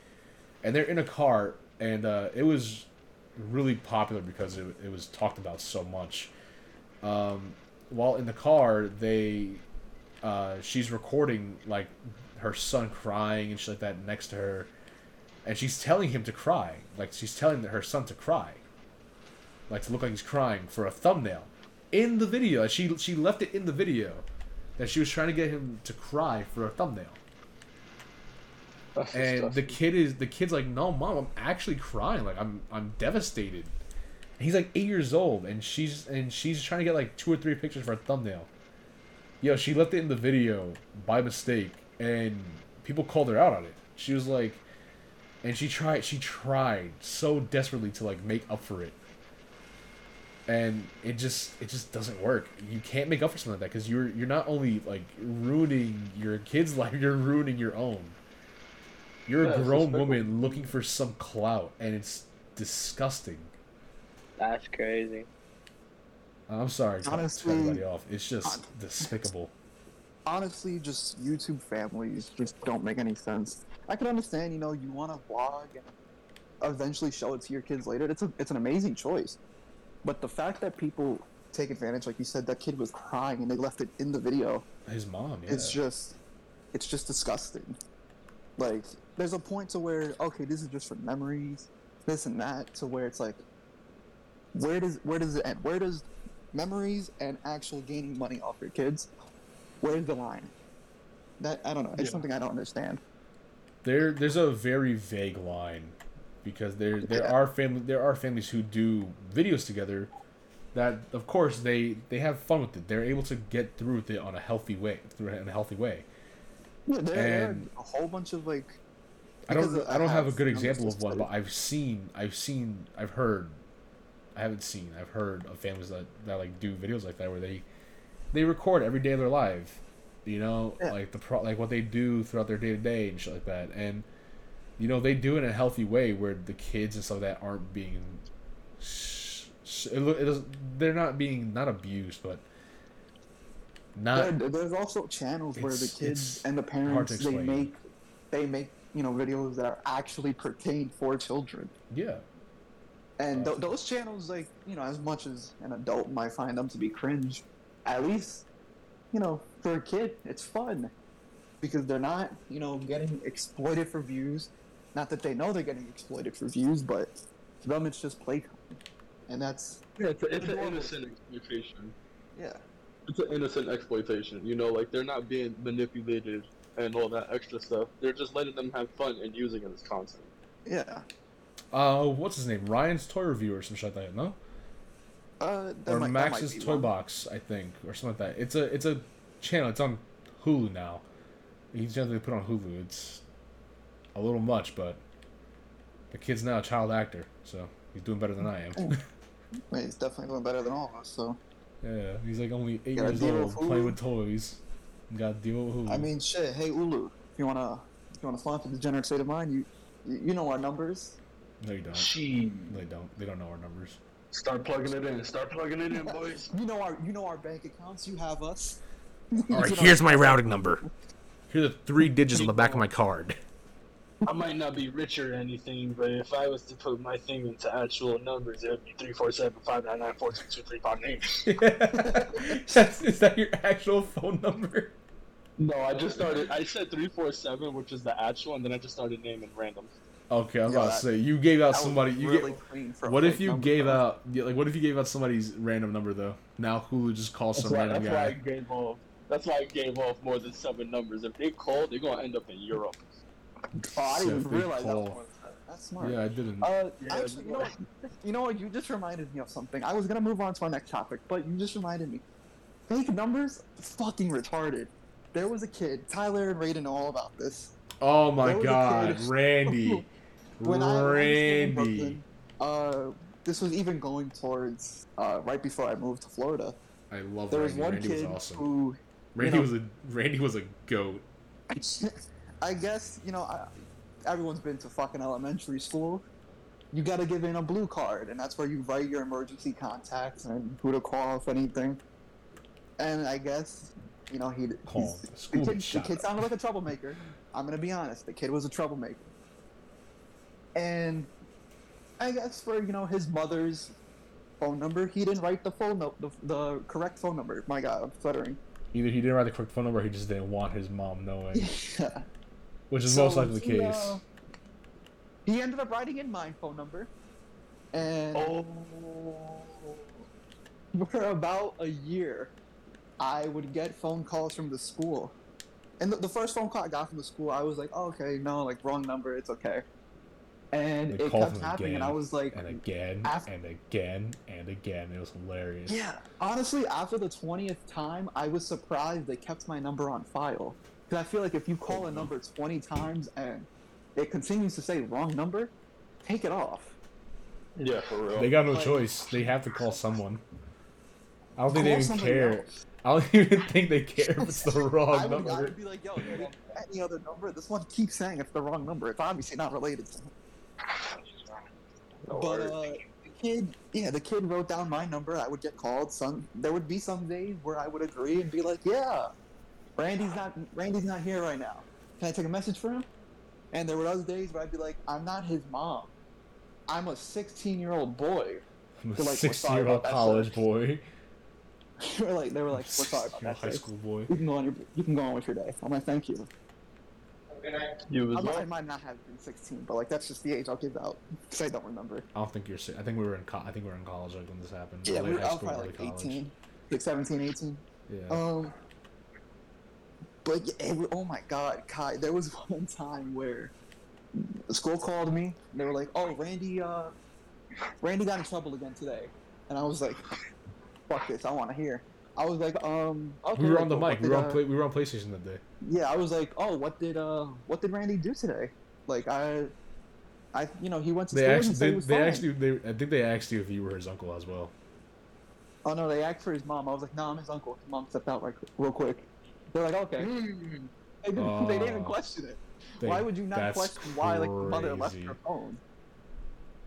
and they're in a car, and uh, it was really popular because it, it was talked about so much. Um, while in the car, they uh, she's recording like her son crying and shit like that next to her, and she's telling him to cry, like she's telling her son to cry, like to look like he's crying for a thumbnail in the video. She she left it in the video that she was trying to get him to cry for a thumbnail. That's And the kid is the kid's like, "No, mom, I'm actually crying. Like I'm I'm devastated." And he's like 8 years old and she's and she's trying to get like two or three pictures for a thumbnail. Yo, she left it in the video by mistake and people called her out on it. She was like and she tried she tried so desperately to like make up for it and it just it just doesn't work. You can't make up for something like that because you're you're not only like ruining your kid's life you're ruining your own. You're Yeah, a grown woman looking for some clout and it's disgusting. That's crazy. i'm sorry Honestly, everybody off. It's just despicable. honestly, just YouTube families just don't make any sense. I can understand, you know, you want to vlog and eventually show it to your kids later. It's a, it's an amazing choice, but the fact that people take advantage, like you said, that kid was crying and they left it in the video. his mom yeah It's just, it's just disgusting. Like, there's a point to where okay, this is just for memories, this and that, to where it's like, where does where does it end? Where does memories and actual gaining money off your kids? Where's the line? That I don't know. It's Yeah. something I don't understand. there there's a very vague line because there there Yeah. are family there are families who do videos together that of course they they have fun with it they're able to get through with it on a healthy way through it in a healthy way Yeah, there, there are a whole bunch of like. i don't i don't have a good example of one but i've seen i've seen i've heard i haven't seen i've heard of families that that like do videos like that where they they record every day of their life you know Yeah. like the pro like what they do throughout their day to day and shit like that and you know they do it in a healthy way where the kids and stuff like that aren't being sh- sh- it, does, they're not being not abused but not There, there's also channels where the kids and the parents they make they make you know videos that are actually pertain for children. yeah And th- those channels, like you know, as much as an adult might find them to be cringe, at least you know for a kid, it's fun. because they're not, you know, getting exploited for views. Not that they know they're getting exploited for views, but to them it's just playtime, and that's Yeah, it's, a, it's an innocent exploitation. yeah. It's an innocent exploitation. You know, like they're not being manipulated and all that extra stuff. They're just letting them have fun and using it as content. Yeah. Uh, what's his name? Ryan's Toy Review or some shit like that. No, Uh, that or might, that might Max's be Toy one. Box, I think, or something like that. It's a it's a channel. It's on Hulu now. He's generally put on Hulu. It's a little much, but the kid's now a child actor, so he's doing better than I am. I mean, he's definitely doing better than all of us. So yeah, he's like only eight years old, with playing with toys. Got to deal with Hulu. I mean, shit. Hey, Ulu, if you wanna, if you wanna sponsor the Degenerate State of Mind, you, you you know our numbers. no, you don't. She They don't. They don't know our numbers. start plugging it in. Start plugging it in, boys. You know our, you know our bank accounts. You have us. All right, here's my routing number. Here's the three digits on the back of my card. I might not be rich or anything, but if I was to put my thing into actual numbers, it would be three four seven five nine nine four two two three five eight. That's, is that your actual phone number? No, I just started. I said three four seven, which is the actual, and then I just started naming random. Okay, I was yeah, about to say you gave out somebody. You really get, clean what if you gave though. out yeah, like what if you gave out somebody's random number though? Now Hulu just calls That's some why, random that's why I gave off. That's why I gave off more than seven numbers. If they call, they're gonna end up in Europe. Oh, I didn't even realize that. call. was- That's smart. Yeah, I didn't. Uh, Yeah, actually, you know, what, you know what? You just reminded me of something. I was gonna move on to our next topic, but you just reminded me. Fake numbers, fucking retarded. There was a kid, Tyler and Raiden know all about this. oh my there was a God, kid- Randy, When I, when I was staying in Brooklyn, uh, this was even going towards uh, right before I moved to Florida. I love There was Randy. one Randy kid was awesome. who, Randy know- was a Randy was a goat. I guess you know, I, everyone's been to fucking elementary school. You got to give in a blue card, and that's where you write your emergency contacts and who to call if anything. And I guess, you know, he he's- the the kid, the kid sounded like a troublemaker. I'm gonna be honest. The kid was a troublemaker, and I guess for you know his mother's phone number, he didn't write the phone no- the, the correct phone number. My God, I'm stuttering. Either he didn't write the correct phone number, or he just didn't want his mom knowing, yeah. Which is So most likely the he, case. uh, he ended up writing in my phone number, and Oh, for about a year, I would get phone calls from the school. And the, the first phone call I got from the school, I was like, oh, okay, no, like wrong number, it's okay. And They it kept him happening, and I was like, and again af- and again and again. It was hilarious. yeah. Honestly, after the twentieth time, I was surprised they kept my number on file. Because I feel like if you call a number twenty times and it continues to say wrong number, take it off. yeah, for real. They got no Like- choice. They have to call someone. I don't think they even care. else. I don't even think they care if it's the wrong I would, I number. would be like, yo, you have any other number? This one keeps saying it's the wrong number. It's obviously not related to me. No But uh, the kid, yeah, the kid wrote down my number. I would get called. Some there would be some days where I would agree and be like, yeah, Randy's not Randy's not here right now. Can I take a message for him? And there were those days where I'd be like, I'm not his mom. I'm a 16 year old boy. I'm a They're like, sixteen-year-old college sir." boy. they were like, they were like, we're sorry about You're a that. high sir. school boy. You can go on your, you can go on with your day. I'm like, thank you. you I as might, I well. might not have been 16, but like that's just the age I'll give out. 'cause I don't remember. I don't think you're. I think we were in. Co- I think we were in college like when this happened. Yeah, we were high I was probably like college. 18, like 17, 18. Yeah. Um, but oh my God, Kai! There was one time where the school called me. And they were like, "Oh, Randy, uh, Randy got in trouble again today," and I was like, "Fuck this! I want to hear." I was like, "Um, okay, we were on the mic. We were on. uh, Play- we were on PlayStation that day. yeah, I was like, "Oh, what did uh, what did Randy do today?" Like I, I, you know, he went to They school actually. and said he They, they actually. They. I think they asked you if you were his uncle as well. Oh no, they asked for his mom. I was like, "No, I'm his uncle." His mom stepped out like real quick. They're like, "Okay." They didn't, they didn't even Oh. question it. They- why would you not that's question why like the mother left her phone?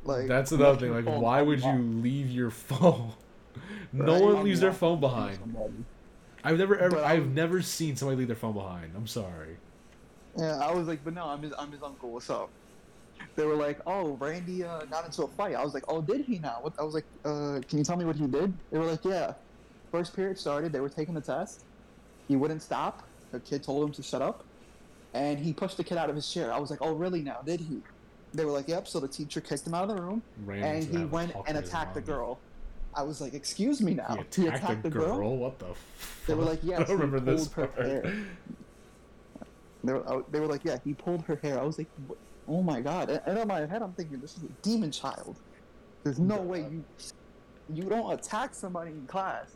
Like That's another thing. Like, why would you mom. leave your phone? no Right. one leaves their phone behind. I've never ever. But I I've never seen somebody leave their phone behind. I'm sorry. Yeah, I was like, but no, I'm his, I'm his uncle. What's up? They were like, oh, Randy uh, got into a fight. I was like, oh, did he now? What? I was like, uh, can you tell me what he did? They were like, yeah. First period started. They were taking the test. He wouldn't stop. The kid told him to shut up. and he pushed the kid out of his chair. I was like, "Oh, really? Now did he?" They were like, "Yep." So the teacher kicked him out of the room, Ran and he went and attacked the girl. I was like, "Excuse me now." He attacked, the girl? What the? They were like, yes, I don't remember this pulled her part. hair. They were, oh, they were like, "Yeah, he pulled her hair." I was like, "Oh my god!" And- And in my head, I'm thinking, "This is a demon child. There's no way you you don't attack somebody in class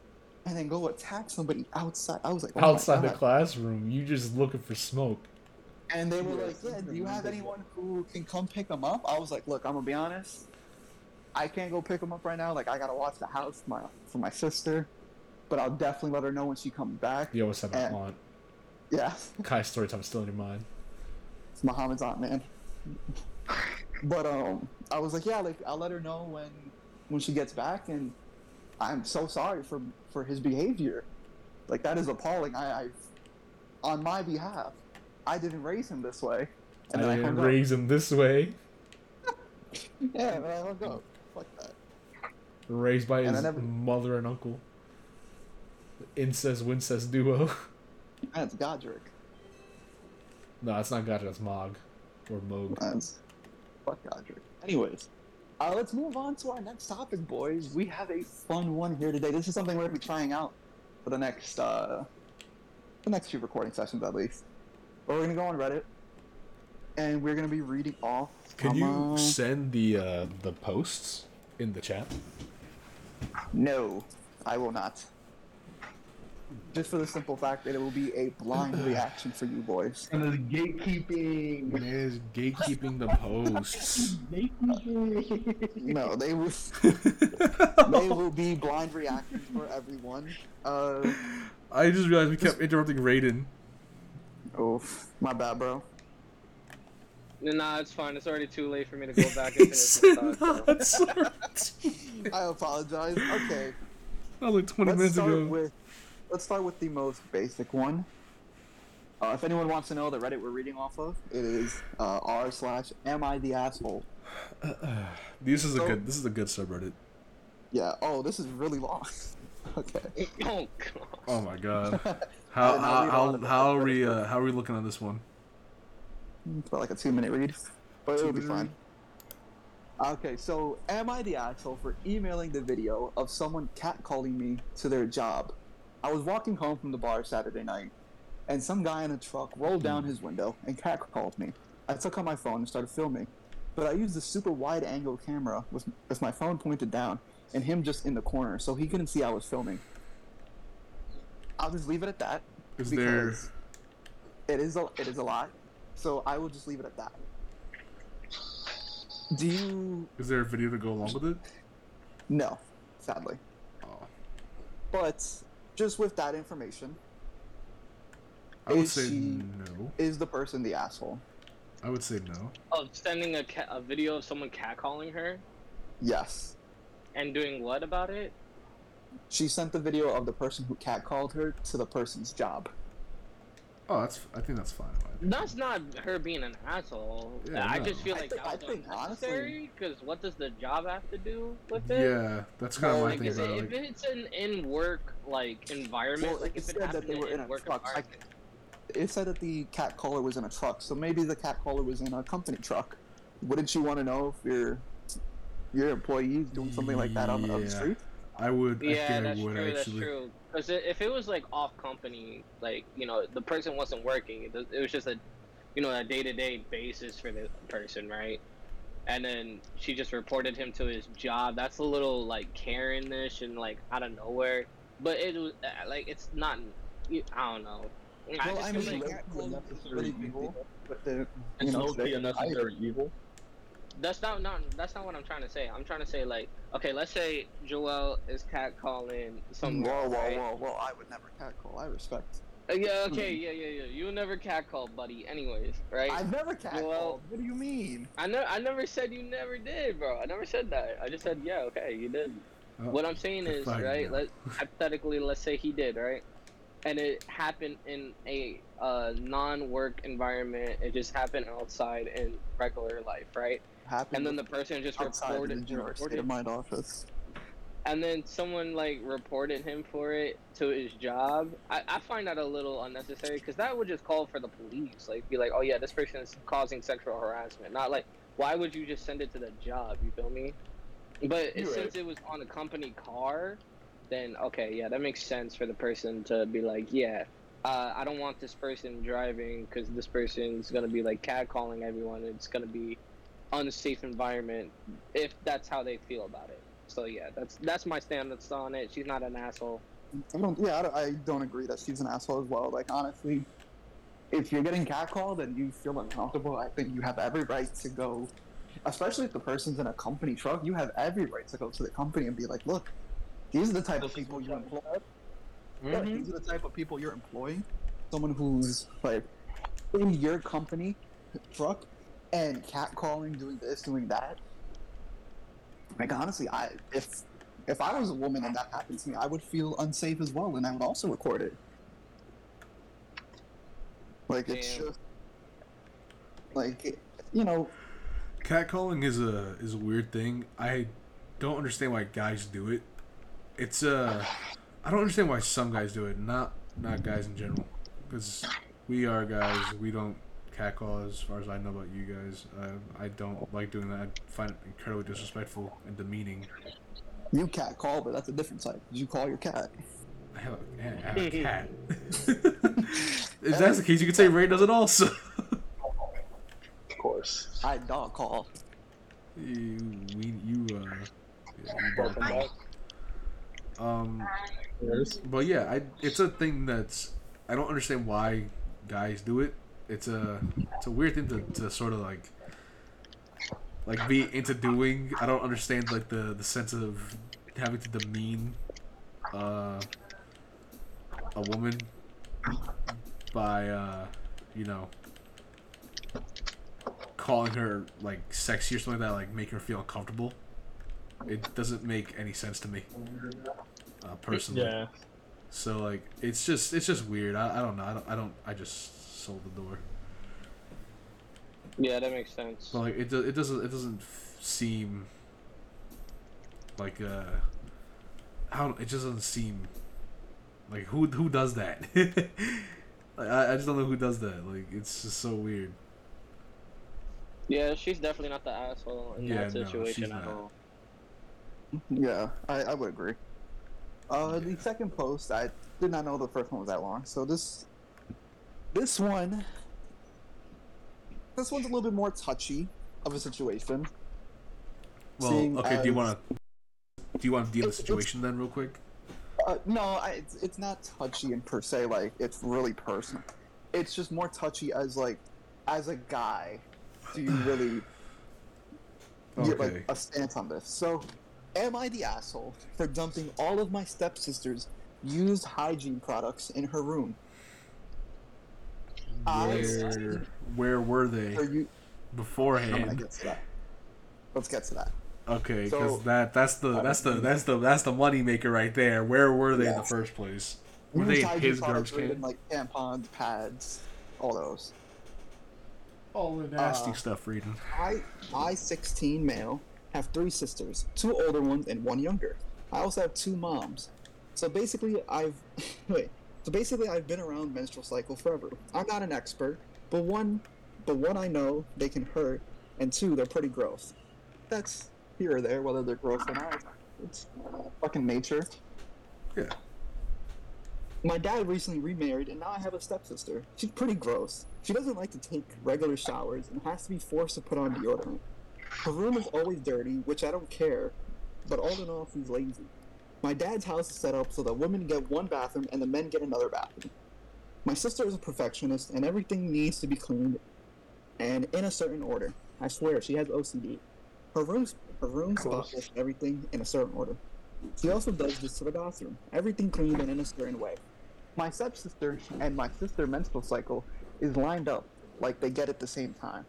and then go attack somebody outside." I was like, oh Outside the classroom, you just looking for smoke. And they were Yeah, like, "Yeah, do you have anyone who can come pick them up?" I was like, "Look, I'm gonna be honest. I can't go pick them up right now. Like, I gotta watch the house for my for my sister, but I'll definitely let her know when she comes back." You always have an And- aunt. Yeah, Kai story time still in your mind. it's Muhammad's aunt, man. but um, I was like, "Yeah, like I'll let her know when when she gets back." And I'm so sorry for for his behavior. Like that is appalling. I, I on my behalf, I didn't raise him this way. I then didn't up. raise him this way. Yeah, and I hung up. Fuck that. Raised by And his never- mother and uncle. Incest wincest duo. That's Godrick. no, that's not Godrick. that's Mohg. Or Moog. That's fuck Godrick. Anyways, uh, let's move on to our next topic, boys. We have a fun one here today. This is something we're gonna be trying out for the next uh, the next few recording sessions at least. But we're gonna go on Reddit, and we're gonna be reading off. Can you send the uh, the posts in the chat? No, I will not. Just for the simple fact that it will be a blind reaction for you boys. And the gatekeeping. Is gatekeeping the posts. No, they will. they will be blind reactions for everyone. Uh, I just realized we kept interrupting Raiden. oh, my bad, bro. Nah, it's fine. It's already too late for me to go back and finish It's my thoughts. so. not. I apologize. Okay, That was like 20 let's minutes start ago. with let's start with the most basic one. Uh, if anyone wants to know the Reddit we're reading off of, it is uh, r slash am I the asshole? This is a good. This is a good subreddit. Yeah. Oh, this is really long. okay. Oh god. Oh my god. How how read a lot how, how are we uh, how are we looking on this one? It's about like a two minute read, but it'll be fine. Okay, so am I the asshole for emailing the video of someone catcalling me to their job? I was walking home from the bar Saturday night, and some guy in a truck rolled down hmm. his window and catcalled me. I took out my phone and started filming, but I used a super wide angle camera with, with my phone pointed down and him just in the corner, so he couldn't see I was filming. I'll just leave it at that. Is there because It is a it is a lot, so I will just leave it at that. Do you? is there a video to go along with it? No, sadly. Oh, But just with that information, I would Is say she- no. is the person the asshole? I would say no. Of sending a, ca- a video of someone catcalling her Yes. and doing what about it? She sent the video of the person who catcalled her to the person's job. Oh, that's. I think that's fine. That's not her being an asshole. Yeah, I no. just feel I like think- I that was think, unnecessary. Because what does the job have to do with it? Yeah, that's kind of Well, my Like, thing is it, about it. if Like, it's an in-work like environment, Well, like it if it said that they were in a work truck. I- It said that the catcaller was in a truck, so maybe the catcaller was in a company truck. Wouldn't you want to know if your your employee is doing something like that on, on the street? I would. I yeah, think that's I would true. That's actually. true. Because if it was like off company, like you know, the person wasn't working. It it was just a, you know, a day to day basis for the person, right? And then she just reported him to his job. That's a little like Karen-ish and like out of nowhere. But it was uh, like it's not. I don't know. I Well, just I mean, like catcalling is necessary evil. but the, you It's know, low key they- unnecessary evil. That's not not that's not what I'm trying to say. I'm trying to say like, okay, let's say Joel is catcalling some Whoa, girl, whoa, right? whoa, whoa! I would never catcall. I respect. Uh, yeah, okay, yeah, yeah, yeah. You never catcall, buddy. Anyways, right? I've never catcalled. Well- what do you mean? I never, I never said you never did, bro. I never said that. I just said, yeah, okay, you did. Oh, what I'm saying is, fine, right? yeah. Let hypothetically, let's say he did, right? And it happened in a uh, non-work environment. It just happened outside in regular life, right? Happened And then the person just reported. the New State of Mind office. and then someone like reported him for it to his job. I, I find that a little unnecessary because that would just call for the police. Like, be like, oh yeah, this person is causing sexual harassment. Not like, why would you just send it to the job? You feel me? But it, right. since it was on a company car, then okay, yeah, that makes sense for the person to be like, yeah, uh, I don't want this person driving because this person's gonna be like catcalling everyone. It's gonna be unsafe environment if that's how they feel about it. So yeah, that's that's my stance on it. She's not an asshole. I don't. Yeah, I don't, I don't agree that she's an asshole as well. Like honestly, if you're getting catcalled and you feel uncomfortable, I think you have every right to go. Especially if the person's in a company truck, you have every right to go to the company and be like, "Look, these are the type of This is people you employ. Mm-hmm. Yeah, these are the type of people you're employing. Someone who's like in your company truck and catcalling, doing this, doing that. Like honestly, I if if I was a woman and that happened to me, I would feel unsafe as well, and I would also record it. Like it's just like you know, Catcalling is a is a weird thing. I don't understand why guys do it. It's uh, I don't understand why some guys do it, not not guys in general. Because we are guys, we don't catcall as far as I know about you guys. Uh, I don't like doing that. I find it incredibly disrespectful and demeaning. you cat call, but that's a different type. Did you call your cat. I have a, I have a cat. if that's the case, you could say Ray does it also. Of course. I dog call. you, we, you, uh, yeah, you Welcome don't- back. um, But yeah, I it's a thing that's I don't understand why guys do it. It's a it's a weird thing to, to sort of like like be into doing. I don't understand like the the sense of having to demean uh a woman by uh you know calling her like sexy or something like that like making her feel uncomfortable. It doesn't make any sense to me. Uh, personally. Yeah. So like it's just it's just weird. I, I don't know. I don't I don't I just sold the door. Yeah, that makes sense. But like it do, it doesn't it doesn't seem like uh how it just doesn't seem like who who does that. like, I I just don't know who does that. Like it's just so weird. Yeah, she's definitely not the asshole in Yeah, that no, situation she's at not. all. Yeah, I, I would agree. Uh, the second post, I did not know the first one was that long. So this, this one, this one's a little bit more touchy of a situation. Well, Seeing okay. Do you want to do you want to deal with the It's- it's- situation then, real quick? Uh, no, I, it's it's not touchy in per se. Like it's really personal. It's just more touchy as like, as a guy, do you really get like a stance on this? So, am I the asshole for dumping all of my stepsister's used hygiene products in her room? I Where where were they Are you? Beforehand? get to that. Let's get to that. Okay, because So- that that's the that's the that's the that's the money maker right there. Where were they in the first place? Were they in his garbage can? like tampons, pads, all those. All the nasty Uh, stuff, reading. I, I, 16 male, have three sisters, two older ones and one younger. I also have two moms. So basically, I've wait. So basically, I've been around menstrual cycle forever. I'm not an expert, but one, but one I know they can hurt, and two, they're pretty gross. That's here or there, whether they're gross or not. It's fucking nature. Yeah. My dad recently remarried, and now I have a stepsister. She's pretty gross. She doesn't like to take regular showers and has to be forced to put on deodorant. Her room is always dirty, which I don't care, but all in all, she's lazy. My dad's house is set up so that women get one bathroom and the men get another bathroom. My sister is a perfectionist, and everything needs to be cleaned and in a certain order. I swear, she has OCD. Her room's her room's spotless, everything in a certain order. She also does this to the bathroom. Everything cleaned and in a certain way. My stepsister and my sister menstrual cycle is lined up like they get at the same time,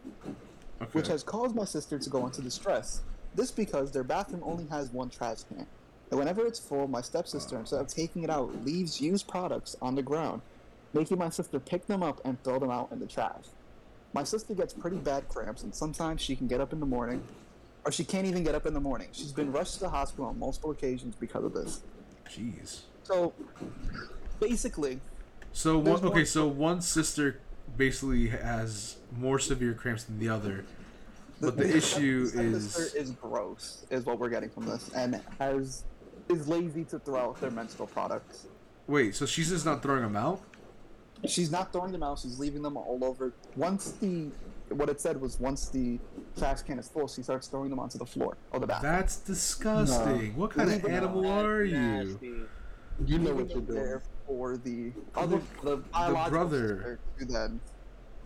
Okay. which has caused my sister to go into distress. This because their bathroom only has one trash can. And whenever it's full, my stepsister, instead of taking it out, leaves used products on the ground, making my sister pick them up and throw them out in the trash. My sister gets pretty bad cramps, and sometimes she can get up in the morning or she can't even get up in the morning. She's been rushed to the hospital on multiple occasions because of this. Jeez. So basically, So one, okay, so one sister basically has more severe cramps than the other, but the issue is is gross, is what we're getting from this, and has is lazy to throw out their menstrual products. wait. So she's just not throwing them out. She's not throwing them out. She's leaving them all over. Once the what it said was once the trash can is full, she starts throwing them onto the floor or the bathroom. That's disgusting. What kind of Leave it animal That's are you? nasty. You know what you're doing. there for the other the biological brother. to then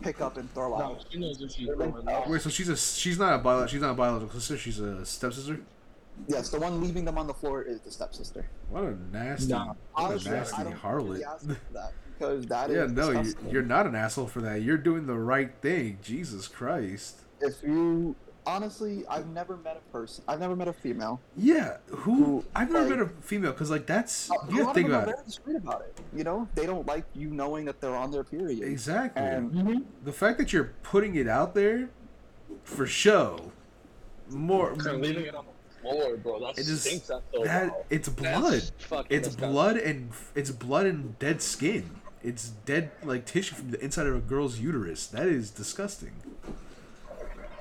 pick up and throw No, out. she knows what she's doing. Wait, so she's a she's not a bio, she's not a biological sister. She's a stepsister. Yes, the one leaving them on the floor is the stepsister. What a nasty, Nah, what Honestly, a nasty I don't harlot. he that because that is yeah, no, you, disgusting. you're not an asshole for that. You're doing the right thing. Jesus Christ. If you honestly, I've never met a person. I've never met a female. Yeah, who? Who, I've never like- met a female because like that's A you lot gotta of think them are about it. discreet about it. You know, they don't like you knowing that they're on their period. Exactly. And mm-hmm. the fact that you're putting it out there for show, more And leaving it on the floor, bro. That It just- stinks. That so that loud. it's blood. fucking It's disgusting. blood and it's blood and dead skin. It's dead like tissue from the inside of a girl's uterus. That is disgusting.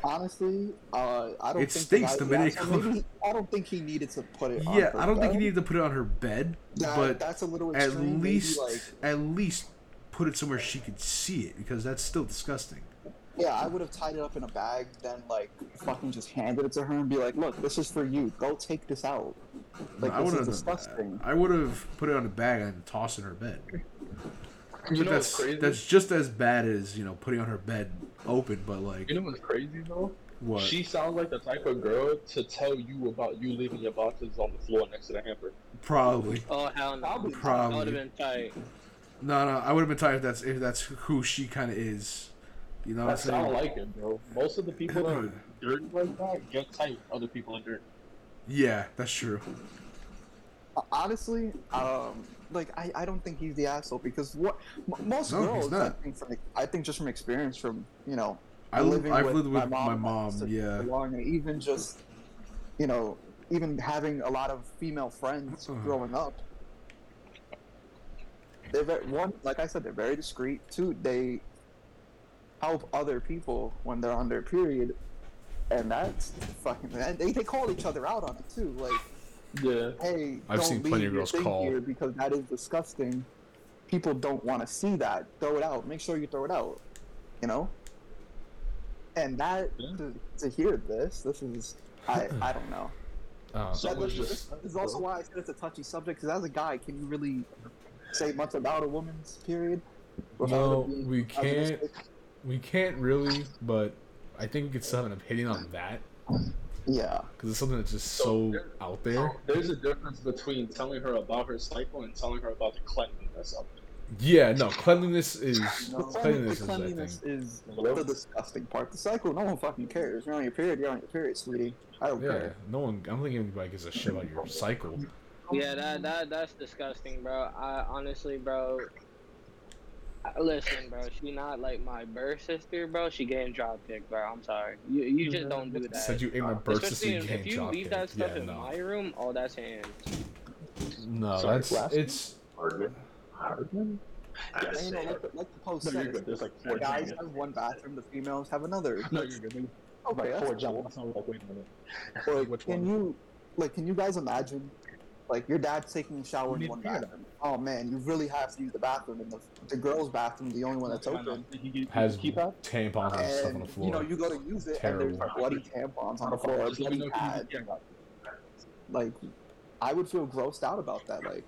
honestly, uh, I don't It think stinks the minute yeah, it so comes- he- I don't think he needed to put it. on Yeah, her I don't think you bed. need to put it on her bed, That, but that's a little at extreme. maybe, least like, at least put it somewhere she could see it because that's still disgusting. Yeah, I would have tied it up in a bag, then like fucking just handed it to her and be like, "Look, this is for you. Go take this out." Like I this would is disgusting. I would have put it on a bag and tossed in her bed. You But know what's that's crazy? that's just as bad as you know putting on her bed open, but like You know what's crazy though? what? She sounds like the type of girl to tell you about you leaving your boxes on the floor next to the hamper. Probably. Oh hell no! Probably. That would have been tight. No, no. I would have been tired if that's if that's who she kind of is. You know what I'm That's not like it, bro. Most of the people that are dirty like that get tight. Other people are dirty. Yeah, that's true. Honestly, um, like I, I don't think he's the asshole because what m- most No, he's girls, I not. think, from, I think just from experience, from you know, I live, living I've with lived with my my mom, mom. yeah. long, and even just, you know, even having a lot of female friends Uh-huh. growing up. They're very, one, like I said, they're very discreet. Two, they help other people when they're on their period, and that's fucking. And they, they call each other out on it too, like Yeah. hey, I've don't seen leave plenty of girls call. here because that is disgusting. People don't want to see that. Throw it out. Make sure you throw it out. You know. And that Yeah. to, to hear this, this is I I don't know. Uh, So- That, this, just- this is also why I said it's a touchy subject because as a guy, can you really say much about a woman's period? No, we can't. We can't really, but I think we could still have an opinion on that Yeah. because it's something that's just So so there- out there. There's a difference between telling her about her cycle and telling her about the cleanliness of it. Yeah, no, cleanliness is The cleanliness cleanliness, is I think. is the disgusting part. The cycle, no one fucking cares. You're on your period. You're on your period, sweetie. I don't Yeah, care. no one. I don't think anybody gives a shit about your cycle. Yeah, that that that's disgusting, bro. I honestly, bro. I- Listen, bro. She not like my birth sister, bro. She getting drop kicked, bro. I'm sorry. You you just mm-hmm. don't do that. Said you ate my birth Especially sister, you if, if can't you leave that stuff Yeah, in no. my room, oh, that's hands. No, Sorry, that's last- it's. Hardman? Hardman? And, you know, like, the- like the post No, you're says, good. There's like the four guys have one bathroom, the females have another. No, you're good. There's Okay, like four cool. John. That's like, wait a minute. Like, Which can one? you, like, can you guys imagine, like, your dad's taking a shower You in need one to bathroom? Oh man, you really have to use the bathroom, and the, the girls' bathroom, the only one that's open. Has keep tampons and stuff on the floor. you know, you go to use it, and there's bloody tampons on the floor, Just bloody know pad. like I would feel grossed out about that like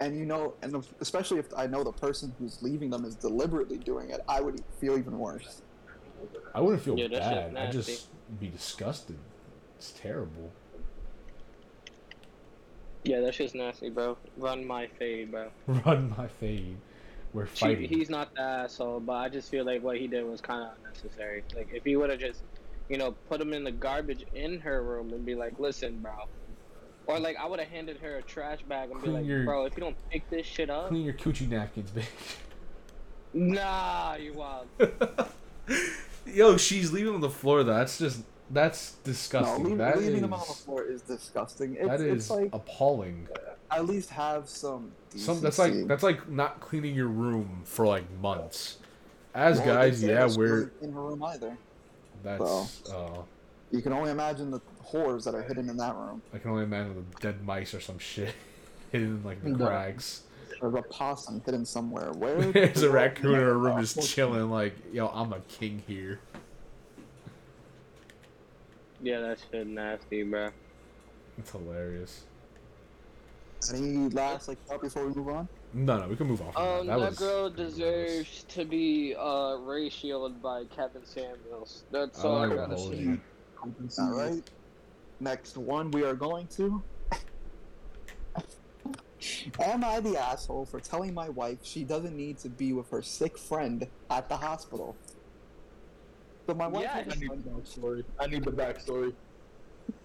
and you know and especially if I know the person who's leaving them is deliberately doing it I would feel even worse I wouldn't feel Yeah, bad. I'd just be disgusted. It's terrible. Yeah, that's just nasty, bro. Run my fade, bro. Run my fade. We're fighting. he's not the asshole, but I just feel like what he did was kind of unnecessary. Like if he would have just, you know, put him in the garbage in her room and be like, "Listen, bro," or like I would have handed her a trash bag and be like, your- "Bro, if you don't pick this shit up, Clean your coochie napkins, bitch. nah, you wild." Yo, she's leaving on the floor. Though. That's just That's No, disgusting. leave, That leaving them on the is floor is disgusting. It's, that it's like appalling. at least have some. Some that's like that's like not cleaning your room for like months. As guys, yeah, we're in her room either. that's. Uh, You can only imagine the horrors that are hidden in that room. I can only imagine the dead mice or some shit hidden in like the No. crags. There's a possum hidden somewhere. Where? There's a raccoon in her room just chilling, like, yo, I'm a king here. Yeah, that shit nasty, bro. It's hilarious. Any last like thought before we move on? No, no, we can move on. Um, that. that, that was girl ridiculous. deserves to be uh ratioed by Kevin Samuels. That's I all I gotta say. All right. Next one, we are going to. Am I the asshole for telling my wife she doesn't need to be with her sick friend at the hospital? So my wife. Yeah, has a I need the backstory. I need the backstory.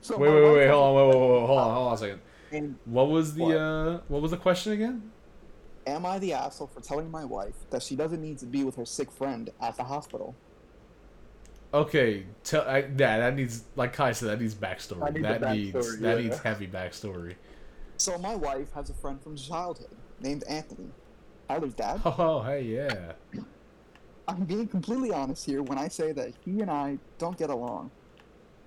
so Wait, wait, wait, wait, hold on, wait, wait, wait, friend- hold on, hold on a second. And What was the What? uh, what was the question again? Am I the asshole for telling my wife that she doesn't need to be with her sick friend at the hospital? Okay, tell I, yeah, that needs like Kai said, that needs backstory. Need the that needs backstory, that needs heavy backstory. So my wife has a friend from childhood named Anthony. Tyler's dad. Oh, hey, yeah. I'm being completely honest here when I say that he and I don't get along.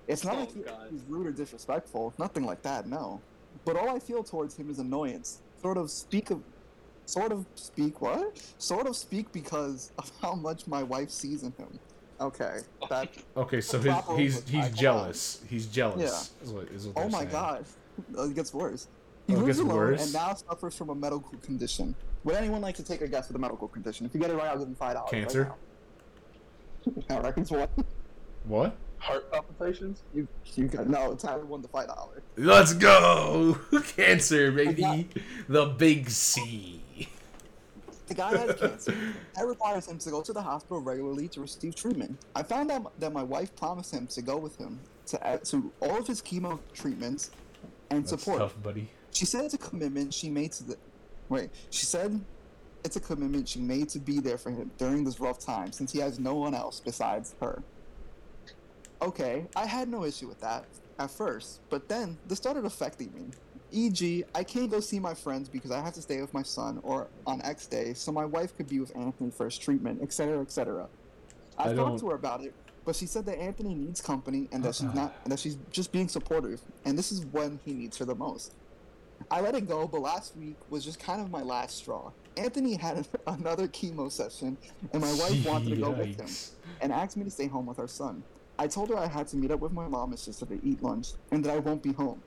It's not Oh, like he- he's rude or disrespectful, nothing like that, no. But all I feel towards him is annoyance. Sort of speak of, sort of speak what? Sort of speak because of how much my wife sees in him. Okay, that. Okay, so his, he's he's come on. jealous. He's jealous. Yeah. Is what, is what Oh my saying. god, it gets worse. He Oh, it lives gets alone worse? and now suffers from a medical condition. Would anyone like to take a guess at the medical condition? If you get it right, I'll give you five dollars. Cancer? Right now. All right, it's what? What? Heart palpitations? You you got no. Tyler won the five dollars. Let's go! Cancer, got- baby. The big C. The guy has cancer. That requires him to go to the hospital regularly to receive treatment. I found out that my wife promised him to go with him to uh, to all of his chemo treatments and That's support. tough, buddy. She said it's a commitment she made to the. Wait, she said it's a commitment she made to be there for him during this rough time since he has no one else besides her. Okay, I had no issue with that at first, but then this started affecting me. E.g., I can't go see my friends because I have to stay with my son or on X day, so my wife could be with Anthony for his treatment, etc., etc. I, I talked to her about it, but she said that Anthony needs company and that she's not, and that she's just being supportive, and this is when he needs her the most. I let it go, but last week was just kind of my last straw. Anthony had another chemo session, and my wife wanted to go with him and asked me to stay home with our son. I told her I had to meet up with my mom and sister to eat lunch, and that I won't be home.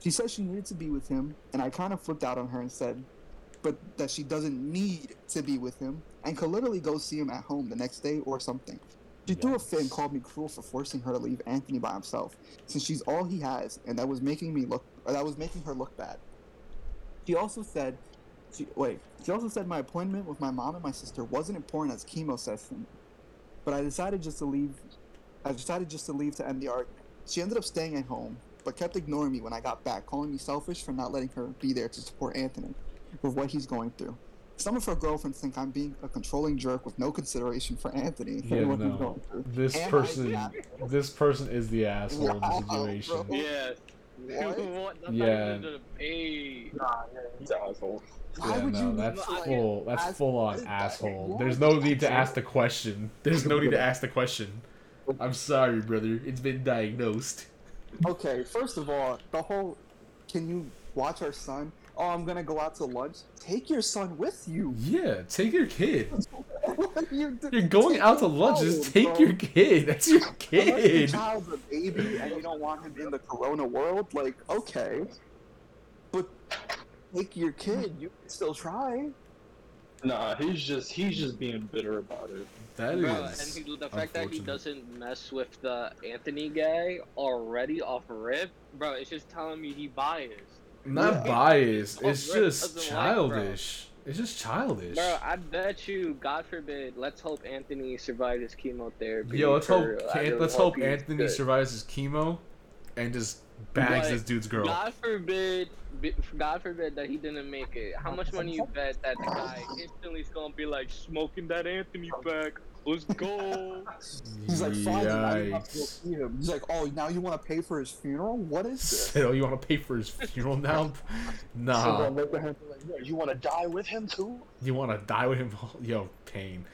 She said she needed to be with him, and I kind of flipped out on her and said, but that she doesn't need to be with him, and could literally go see him at home the next day or something. She threw a fit and called me cruel for forcing her to leave Anthony by himself, since she's all he has, and that was making me look, that was making her look bad. She also said, she, wait, she also said my appointment with my mom and my sister wasn't important as chemo session, but I decided just to leave. I decided just to leave to end the argument. She ended up staying at home, but kept ignoring me when I got back, calling me selfish for not letting her be there to support Anthony with what he's going through. Some of her girlfriends think I'm being a controlling jerk with no consideration for Anthony Yeah, and what he's going through. This Am I person, this person is the asshole in the situation. bro. Yes. What? what? That's Yeah. not even a debate. Nah, yeah, he's an asshole. Why Yeah, would no, you that's need like, full. That's ask- full on what is that? asshole. There's no need to ask the question. There's no need to ask the question. I'm sorry, brother. It's been diagnosed. Okay, first of all, the whole can you watch our son? Oh, I'm gonna go out to lunch. Take your son with you. Yeah, take your kid. You do- You're going take out to your lunch. Just take bro. your kid. That's your Unless your child's a baby and you don't want him in the corona world, like, okay. But take your kid, you can still try. Nah, he's just he's just being bitter about it. That Bro, and he, the fact that he doesn't mess with the Anthony guy already off rip, bro, it's just telling me he biased. Not Yeah. biased. It's just doesn't like, bro. childish. It's just childish. Bro, I bet you, God forbid, let's hope Anthony survives his chemotherapy. Yo, let's hope. for real. Can- really let's hope he's Anthony good. survives his chemo, and just bags But this dude's girl. God forbid, God forbid that he didn't make it. How much money you bet that the guy instantly is gonna be like smoking that Anthony back? Let's go. He's like, fine, now you have to go Yikes. see him. He's like, oh, now you want to pay for his funeral? What is this? Oh, you want to pay for his funeral now? Nah. Someone look at him and like, you want to die with him too? You want to die with him? Yo, pain.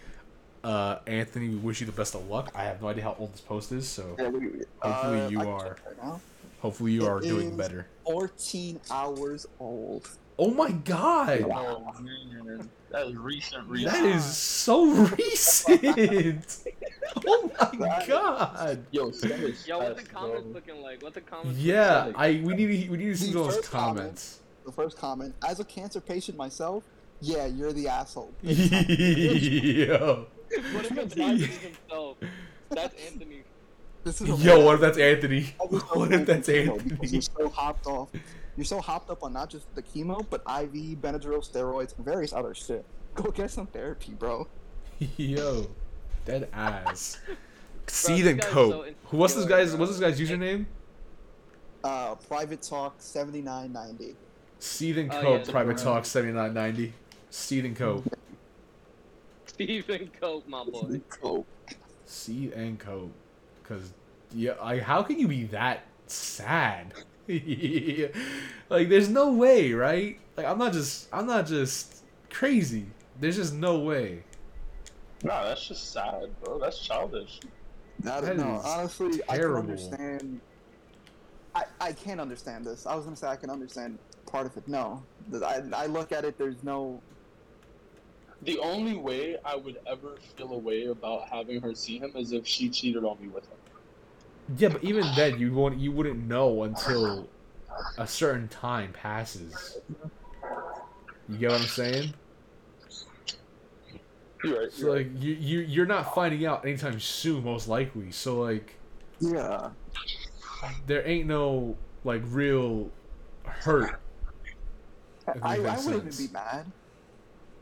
Uh, Anthony, we wish you the best of luck. I have no idea how old this post is, so Yeah, we- Hopefully uh, you I are. right hopefully you It are doing better. 14 hours old. Oh my god! Oh man, that is recent. recent. That is so recent! oh my god! Yo, that is Yo, what the comments bro. looking like? What the comments? Yeah, pathetic. I we need to, we need to see The those first comment- comments. The first comment, as a cancer patient myself, yeah, you're the asshole. Yo, What if it's Anthony himself? That's Anthony. This is yo, what if that's Anthony? I was What if that's hoping, you know, because Anthony? You're so hopped off. You're so hopped up on not just the chemo, but IV, Benadryl, steroids, and various other shit. Go get some therapy, bro. Yo, dead ass. this Seed and guy's cope. so Who? What's this guy's? bro. What's this guy's username? Uh, private talk seventy nine ninety. Seed and Oh, cope. yeah, Private the- talk seventy nine ninety. Seed and cope. Stephen Cope, my boy. Cope. Seed and cope. Cause yeah, I how can you be that sad? like there's no way, right? Like I'm not just I'm not just crazy. There's just no way. No, that's just sad, bro. That's childish. I don't know. is Honestly, I can terrible. understand. I, I can't understand this. I was gonna say I can understand part of it. No, I, I look at it. There's no. The only way I would ever feel a way about having her see him is if she cheated on me with him. Yeah, but even then you won't you wouldn't know until a certain time passes. You get what I'm saying? You're right. So like you you you're not finding out anytime soon, most likely. So like Yeah. there ain't no like real hurt. I, I wouldn't even be mad.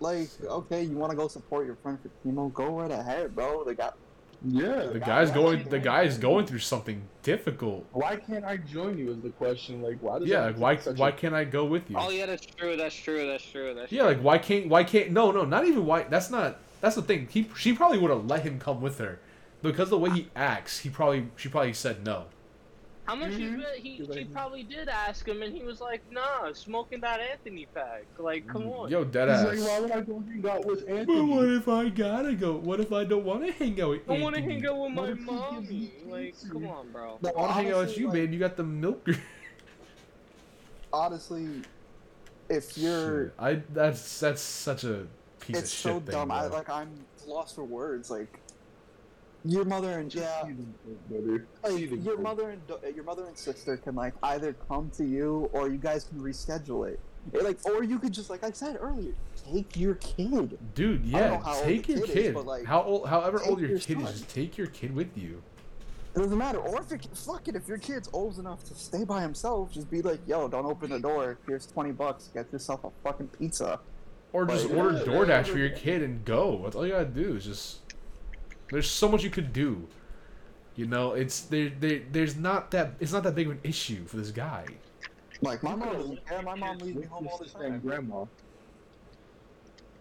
Like, okay, you want to go support your friend for chemo? Go right ahead, bro. They got. Yeah. The guy's going. The guy's going through something difficult. Why can't I join you? Is the question. Like, why does Yeah, like why? Why a- can't I go with you? Oh yeah, that's true. That's true. That's true. That's Yeah, like why can't? Why can't? No, no, not even why. That's not. That's the thing. He she probably would have let him come with her, because the way he acts, he probably she probably said no. How much you Mhm. bet he, You're she probably did ask him, and he was like, "Nah, smoking that Anthony pack. Like, come on." Yo, dead He's ass. like, why would I go hang out with But Anthony? what if I gotta go? What if I don't want to hang out with I want to hang out with my if he gives mommy. me Like, cancer? come on, bro. No, I want to hang out with honestly, you, like, babe. You got the milk. Honestly, if you're, Shit, I that's that's such a piece it's of so shit thing. dumb. I bro. like. I'm lost for words. Like, your mother and yeah, brother. like, your cope. mother and do- your mother and sister can like either come to you or you guys can reschedule it. Or, like, or you could just like I said earlier, take your kid. Dude, yeah, know how old take your kid kid. is, but, like, How old? However old your your kid is, just take your kid with you. It doesn't matter. Or if it, fuck it, if your kid's old enough to stay by himself, just be like, yo, don't open the door. Here's twenty bucks. Get yourself a fucking pizza. Or just Like, order yeah, DoorDash yeah. for your kid and go. That's all you gotta do. Is just there's so much you could do. You know, it's there. there there's not that. It's not that big of an issue for this guy. Like my mom could've doesn't left care. the My mom leaves me home the all the time. grandma.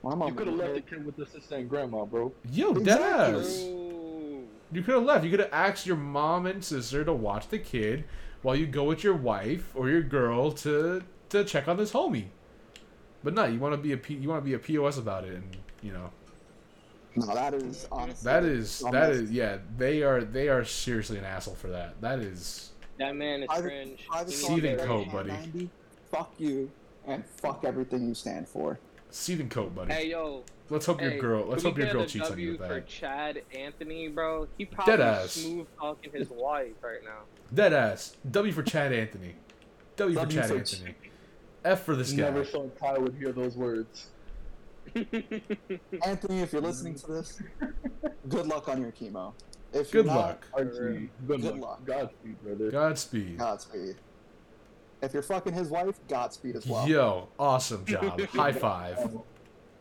My mom You could have left the kid with the sister and grandma, bro. Yo, Exactly. deadass. You could have left. You could have asked your mom and sister to watch the kid while you go with your wife or your girl to to check on this homie. But no, you want to be a P, you want to be a pos about it, and you know No, that is honestly. that is the that dumbest. is yeah. They are they are seriously an asshole for that. That is That man is Private- cringe. private He Seething coat, buddy. 90, Fuck you and fuck everything you stand for. seething coat, buddy. Hey yo, let's hope hey, your girl. Let's hope your girl a cheats on you W with for that. Chad Anthony, bro. He probably Deadass. smooth talking his wife right now. Dead ass. W for Chad Anthony. W for Chad for Anthony. F for this guy. Never thought Ty would hear those words. Anthony, if you're listening to this, good luck on your chemo. If Good you're not, luck. Archie, good, Good luck. luck. Godspeed, brother. Godspeed. Godspeed. If you're fucking his wife, Godspeed as well. Yo, awesome job. High five.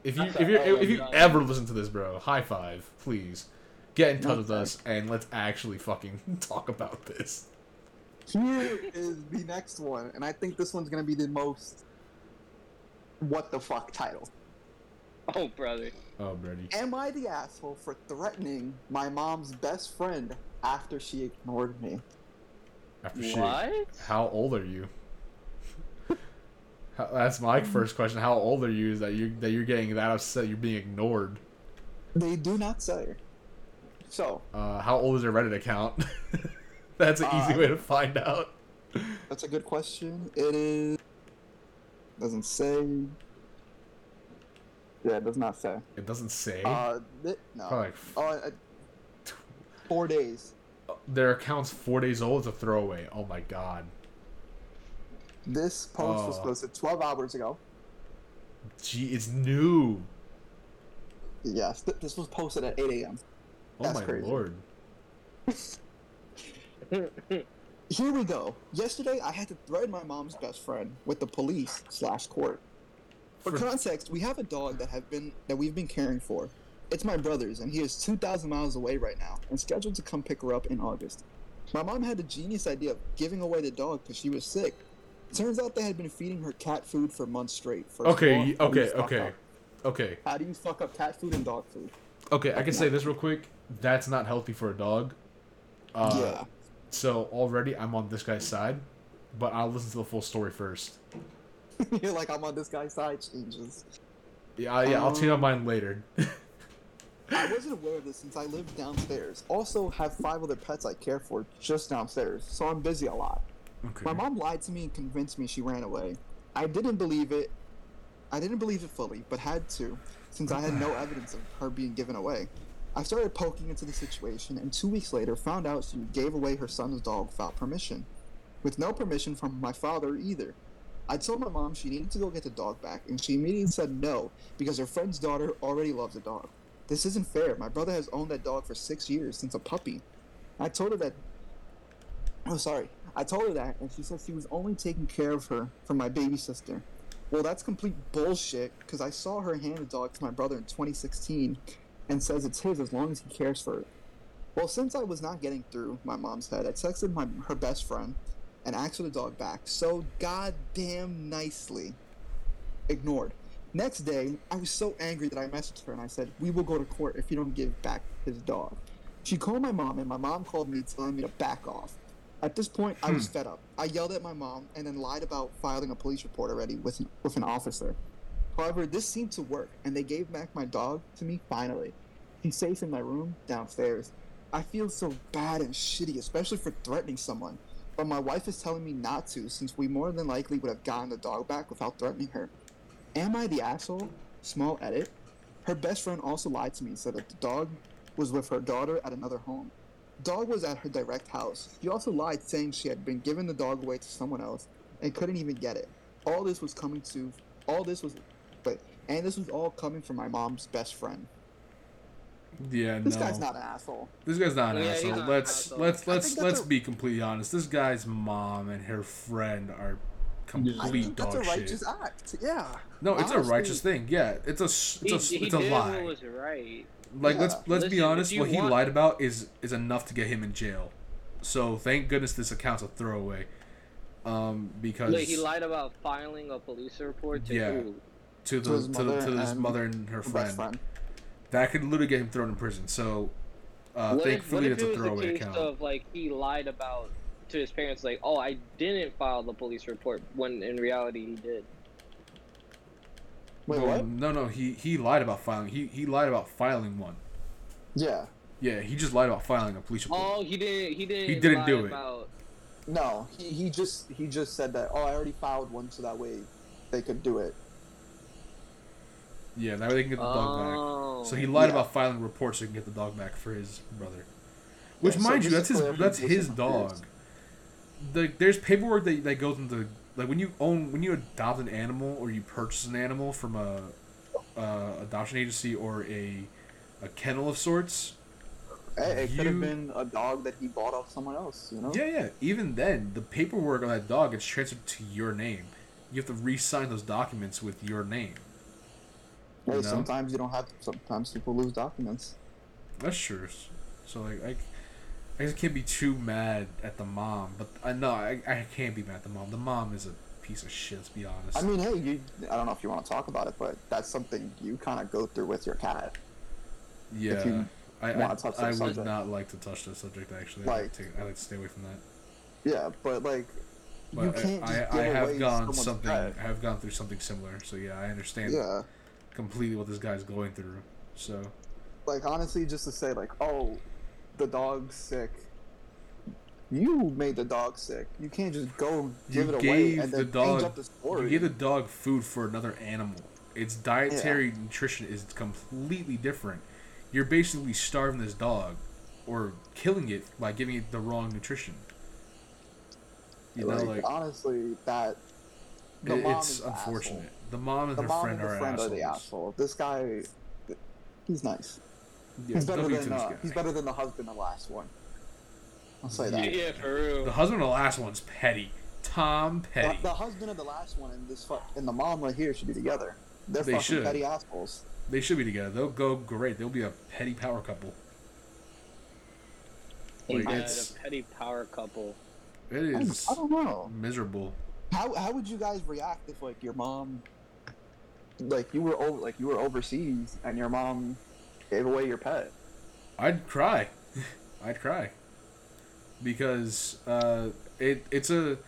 If you if you if you ever listen to this, bro, high five, please. Get in touch with Okay. us and let's actually fucking talk about this. Here is the next one, and I think this one's gonna be the most what the fuck title. Oh, brother. Oh, Brady. Am I the asshole for threatening my mom's best friend after she ignored me? After she, What? how old are you? How, that's my first question. How old are you? Is that you that you're getting that upset? You're being ignored. They do not say. So Uh, how old is your Reddit account? that's an easy Uh, way to find out. that's a good question. It is doesn't say. Yeah, it does not say. It doesn't say. Uh, th- no. Probably like Oh, uh, four days. their account's four days old. It's a throwaway. Oh my god. This post was Oh. posted 12 hours ago. Gee, it's new. Yes, th- this was posted at 8 a.m. Oh That's my crazy. lord. Here we go. Yesterday, I had to threaten my mom's best friend with the police slash court. For For- context, we have a dog that have been that we've been caring for. It's my brother's, and he is 2,000 miles away right now, and scheduled to come pick her up in August. My mom had the genius idea of giving away the dog because she was sick. Turns out they had been feeding her cat food for months straight. First all, Okay, how do you okay, okay, up? okay, How do you fuck up cat food and dog food? okay. I can say this real quick. That's not healthy for a dog. Uh, yeah. So already I'm on this guy's side, but I'll listen to the full story first. You're like, I'm on this guy's side, changes. Yeah, yeah. I'll change my Um, mind later. I wasn't aware of this since I live downstairs. Also, have five other pets I care for just downstairs, so I'm busy a lot. okay. My mom lied to me and convinced me she ran away. I didn't believe it. I didn't believe it fully, but had to, since I had no evidence of her being given away. I started poking into the situation, and two weeks later found out she gave away her son's dog without permission, with no permission from my father either. I told my mom she needed to go get the dog back, and she immediately said no because her friend's daughter already loves the dog. This isn't fair. My brother has owned that dog for six years since a puppy. I told her that. Oh, sorry. I told her that, and she said she was only taking care of her for my baby sister. Well, that's complete bullshit because I saw her hand the dog to my brother in 2016 and says it's his as long as he cares for it. Well, since I was not getting through my mom's head, I texted my her best friend and asked for the dog back. So goddamn nicely ignored. Next day, I was so angry that I messaged her and I said, "We will go to court if you don't give back his dog." She called my mom and my mom called me telling me to back off. At this point, I was hmm. fed up. I yelled at my mom and then lied about filing a police report already with an, with an officer. However, this seemed to work, and they gave back my dog to me finally. He's safe in my room downstairs. I feel so bad and shitty, especially for threatening someone. But my wife is telling me not to, since we more than likely would have gotten the dog back without threatening her. Am I the asshole? Small edit. Her best friend also lied to me and said that the dog was with her daughter at another home. Dog was at her direct house. She also lied, saying she had been giving the dog away to someone else and couldn't even get it. All this was coming to, all this was, but and this was all coming from my mom's best friend. Yeah, This no. guy's not an asshole. This guy's not an Yeah, asshole. not an let's asshole. let's let's think that's let's a- be completely honest. This guy's mom and her friend are complete think dog that's a shit. righteous act. Yeah. No, it's a righteous thing. Yeah, it's a it's a, s- he, he it's a did lie. what was right. Like let's let's be honest. What he want- lied about is is enough to get him in jail. So thank goodness this account's a throwaway. Um, because Wait, he lied about filing a police report to Yeah. who? to the To his to, the, to his mother and her Her friend. best friend. That could literally get him thrown in prison. So uh, what if, what thankfully if it's it a was the throwaway case account. of like he lied about to his parents, like, oh, I didn't file the police report, when in reality he did. Wait, Well, what? No, no, he he lied about filing. He he lied about filing one. Yeah. Yeah, he just lied about filing a police report. Oh, he didn't. He didn't. He didn't lie do it. About, No, he, he just he just said that. Oh, I already filed one, so that way they could do it. Yeah, that way they can get the dog back. oh. So he lied Yeah. about filing a report so he can get the dog back for his brother. Which, Yeah, so mind you, that's his that's his dog. The, there's paperwork that, that goes into like when you own when you adopt an animal or you purchase an animal from a, a adoption agency or a a kennel of sorts. Hey, it could have been a dog that he bought off someone else. You know. Yeah, yeah. Even then, the paperwork on that dog gets transferred to your name. You have to re-sign those documents with your name. Hey, You know? sometimes you don't have. Sometimes people lose documents. That's true. So like, I, I just can't be too mad at the mom, but uh, I know I, I can't be mad at the mom. The mom is a piece of shit. Let's be honest. I mean, hey, you, I don't know if you want to talk about it, but that's something you kind of go through with your cat. yeah, you I, I, wanna touch that I would not like to touch the subject. Actually, I like, Like- to I like to stay away from that. Yeah, but like, But you can't I, I, I have gone something. I have gone through something similar. So yeah, I understand Yeah, completely what this guy's going through. So like honestly, just to say like, oh, the dog's sick. You made the dog sick. You can't just go give you it away and the then dog. change up the story. You gave the dog food for another animal. Its dietary nutrition is completely different. You're basically starving this dog, or killing it by giving it the wrong nutrition. You know, like, like honestly, that the it- mom it's is unfortunate. asshole. The mom and The her mom friend and the are friend are the asshole. This guy, he's nice. Yeah, he's better than uh, he's better than the husband in the last one. I'll say that. Yeah, for real. The husband of the last one's petty. Tom The, Petty. the husband of the last one and this fu- and the mom right here should be together. They're They fucking should. petty assholes. They should be together. They'll go great. They'll be a petty power couple. Like, yeah, it's- the petty power couple. It I, I don't know. miserable. How how would you guys react if like your mom, like you were over like you were overseas and your mom gave away your pet? I'd cry. I'd cry. Because uh, it it's a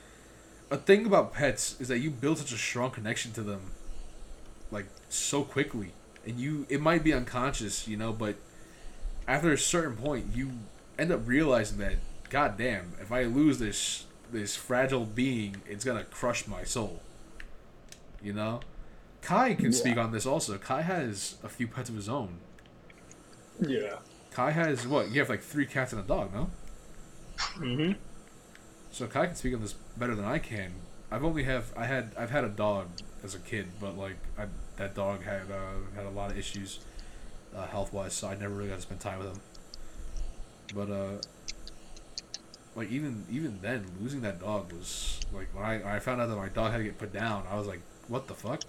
a thing about pets is that you build such a strong connection to them, like so quickly, and you it might be unconscious, you know, but after a certain point, you end up realizing that, god damn, if I lose this this fragile being, it's gonna crush my soul. You know, Kai can Yeah. speak on this also. Kai has a few pets of his own. Yeah. Kai has what? You have like three cats and a dog, no? Mm-hmm. So Kai can speak on this better than I can. I've only have I had I've had a dog as a kid, but like I, that dog had uh, had a lot of issues uh, health wise, so I never really got to spend time with him. But uh, like even even then, losing that dog was like when I when I found out that my dog had to get put down, I was like, what the fuck?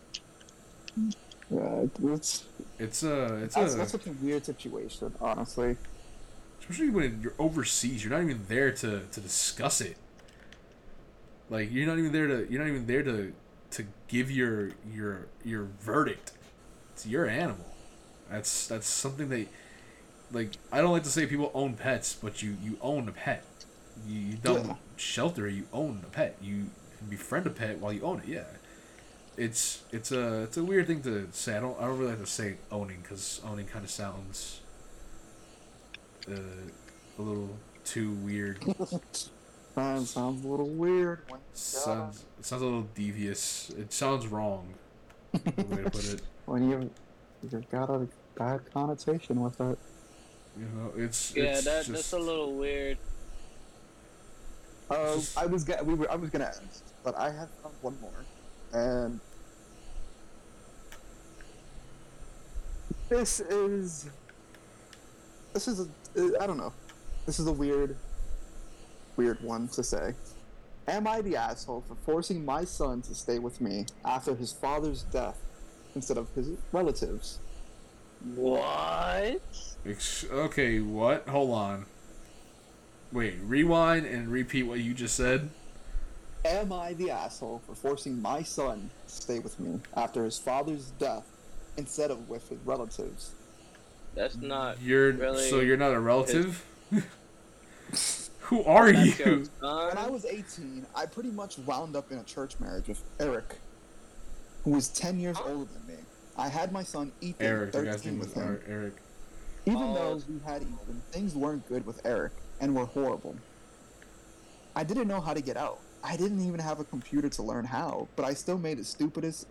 Yeah, it's It's uh it's that's, a that's such a weird situation, honestly. especially when you're overseas, you're not even there to, to discuss it. Like you're not even there to you're not even there to to give your your your verdict. It's your animal. That's that's something that like I don't like to say people own pets, but you you own a pet. You, you don't Yeah. shelter. You own a pet. You befriend a pet while you own it. Yeah. It's it's a it's a weird thing to say. I don't I don't really like to say owning because owning kind of sounds uh, a little too weird. Sounds sounds a little weird. Sounds it sounds a little devious. It sounds wrong. the way to put it. when you you've got a bad connotation with it. You know, it's Yeah, it's that just, that's a little weird. Uh, I was get, we were I was gonna end, but I have one more, and this is this is a uh, I don't know. This is a weird, weird one to say. Am I the asshole for forcing my son to stay with me after his father's death instead of his relatives? What? Okay, what? Hold on. Wait, rewind and repeat what you just said. Am I the asshole for forcing my son to stay with me after his father's death instead of with his relatives? That's not. You're really so you're not a relative. Who are That's you? When I was 18, I pretty much wound up in a church marriage with Eric, who was 10 years older than me. I had my son Ethan, Eric, 13 guy's name was with him. Eric. Even Oh. though we had Ethan, things weren't good with Eric and were horrible. I didn't know how to get out. I didn't even have a computer to learn how, but I still made the stupidest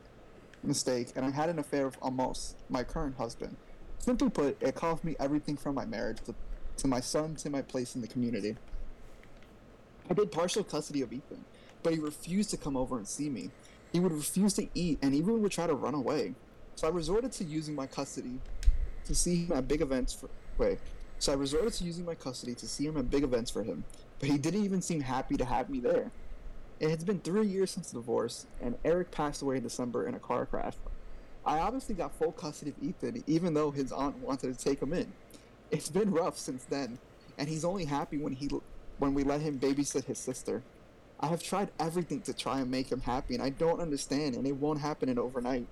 mistake, and I had an affair with almost my current husband. Simply put, it cost me everything from my marriage to, to my son to my place in the community. I did partial custody of Ethan, but he refused to come over and see me. He would refuse to eat and even would try to run away. So I resorted to using my custody to see him at big events for wait. So I resorted to using my custody to see him at big events for him, but he didn't even seem happy to have me there. It has been three years since the divorce, and Eric passed away in December in a car crash. I obviously got full custody of Ethan, even though his aunt wanted to take him in. It's been rough since then, and he's only happy when he when we let him babysit his sister. I have tried everything to try and make him happy, and I don't understand, and it won't happen in overnight.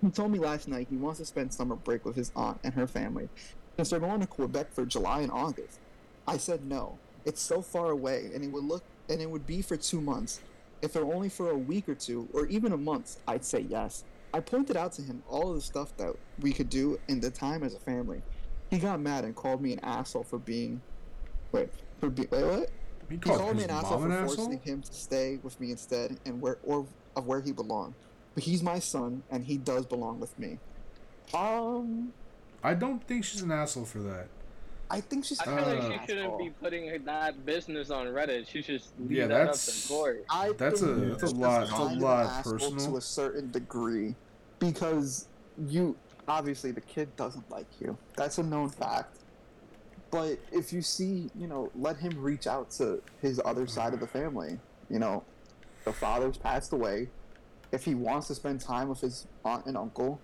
He told me last night he wants to spend summer break with his aunt and her family, since they're going to Quebec for July and August. I said no. It's so far away, and it would look and it would be for two months. If it were only for a week or two, or even a month, I'd say yes. I pointed out to him all of the stuff that we could do in the time as a family. He got mad and called me an asshole for being. Wait, for be, wait, what? He He called called me an asshole mom for an forcing him to stay with me instead, and where or of where he belonged. But he's my son, and he does belong with me. Um, I don't think she's an asshole for that. I think she's. I feel Uh, like she shouldn't be putting that business on Reddit. She should leave Yeah, that up that's- to court. I That's a- that's a lot- that's a kind of lot personal. to a certain degree, because you obviously the kid doesn't like you. That's a known fact. But if you see, you know, let him reach out to his other side of the family. You know, the father's passed away. If he wants to spend time with his aunt and uncle,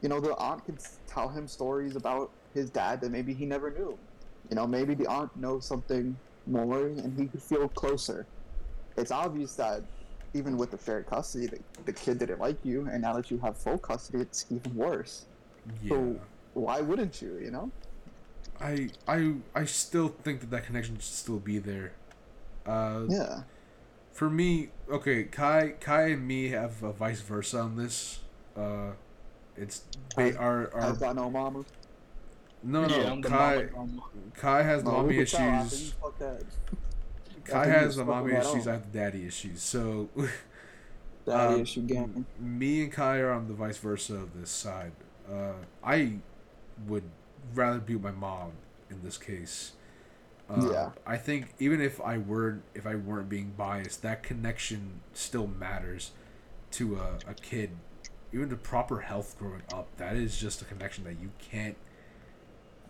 you know, the aunt can tell him stories about his dad that maybe he never knew. You know, maybe the aunt knows something more and he could feel closer. It's obvious that even with the shared custody, the, the kid didn't like you, and now that you have full custody, it's even worse. Yeah. So why wouldn't you? You know? I I I still think that that connection should still be there. Uh, Yeah. For me, okay, Kai Kai and me have a vice versa on this. Uh, it's ba- our our I've got no mama. No no yeah, Kai. Kai has No, mommy we can tell after issues. you fuck that. Kai has the mommy issues. I have the daddy issues. So Daddy um, issue gang. me and Kai are on the vice versa of this side. Uh, I would rather be with my mom in this case. Uh, Yeah. I think even if I were if I weren't being biased, that connection still matters to a, a kid. Even the proper health growing up, that is just a connection that you can't.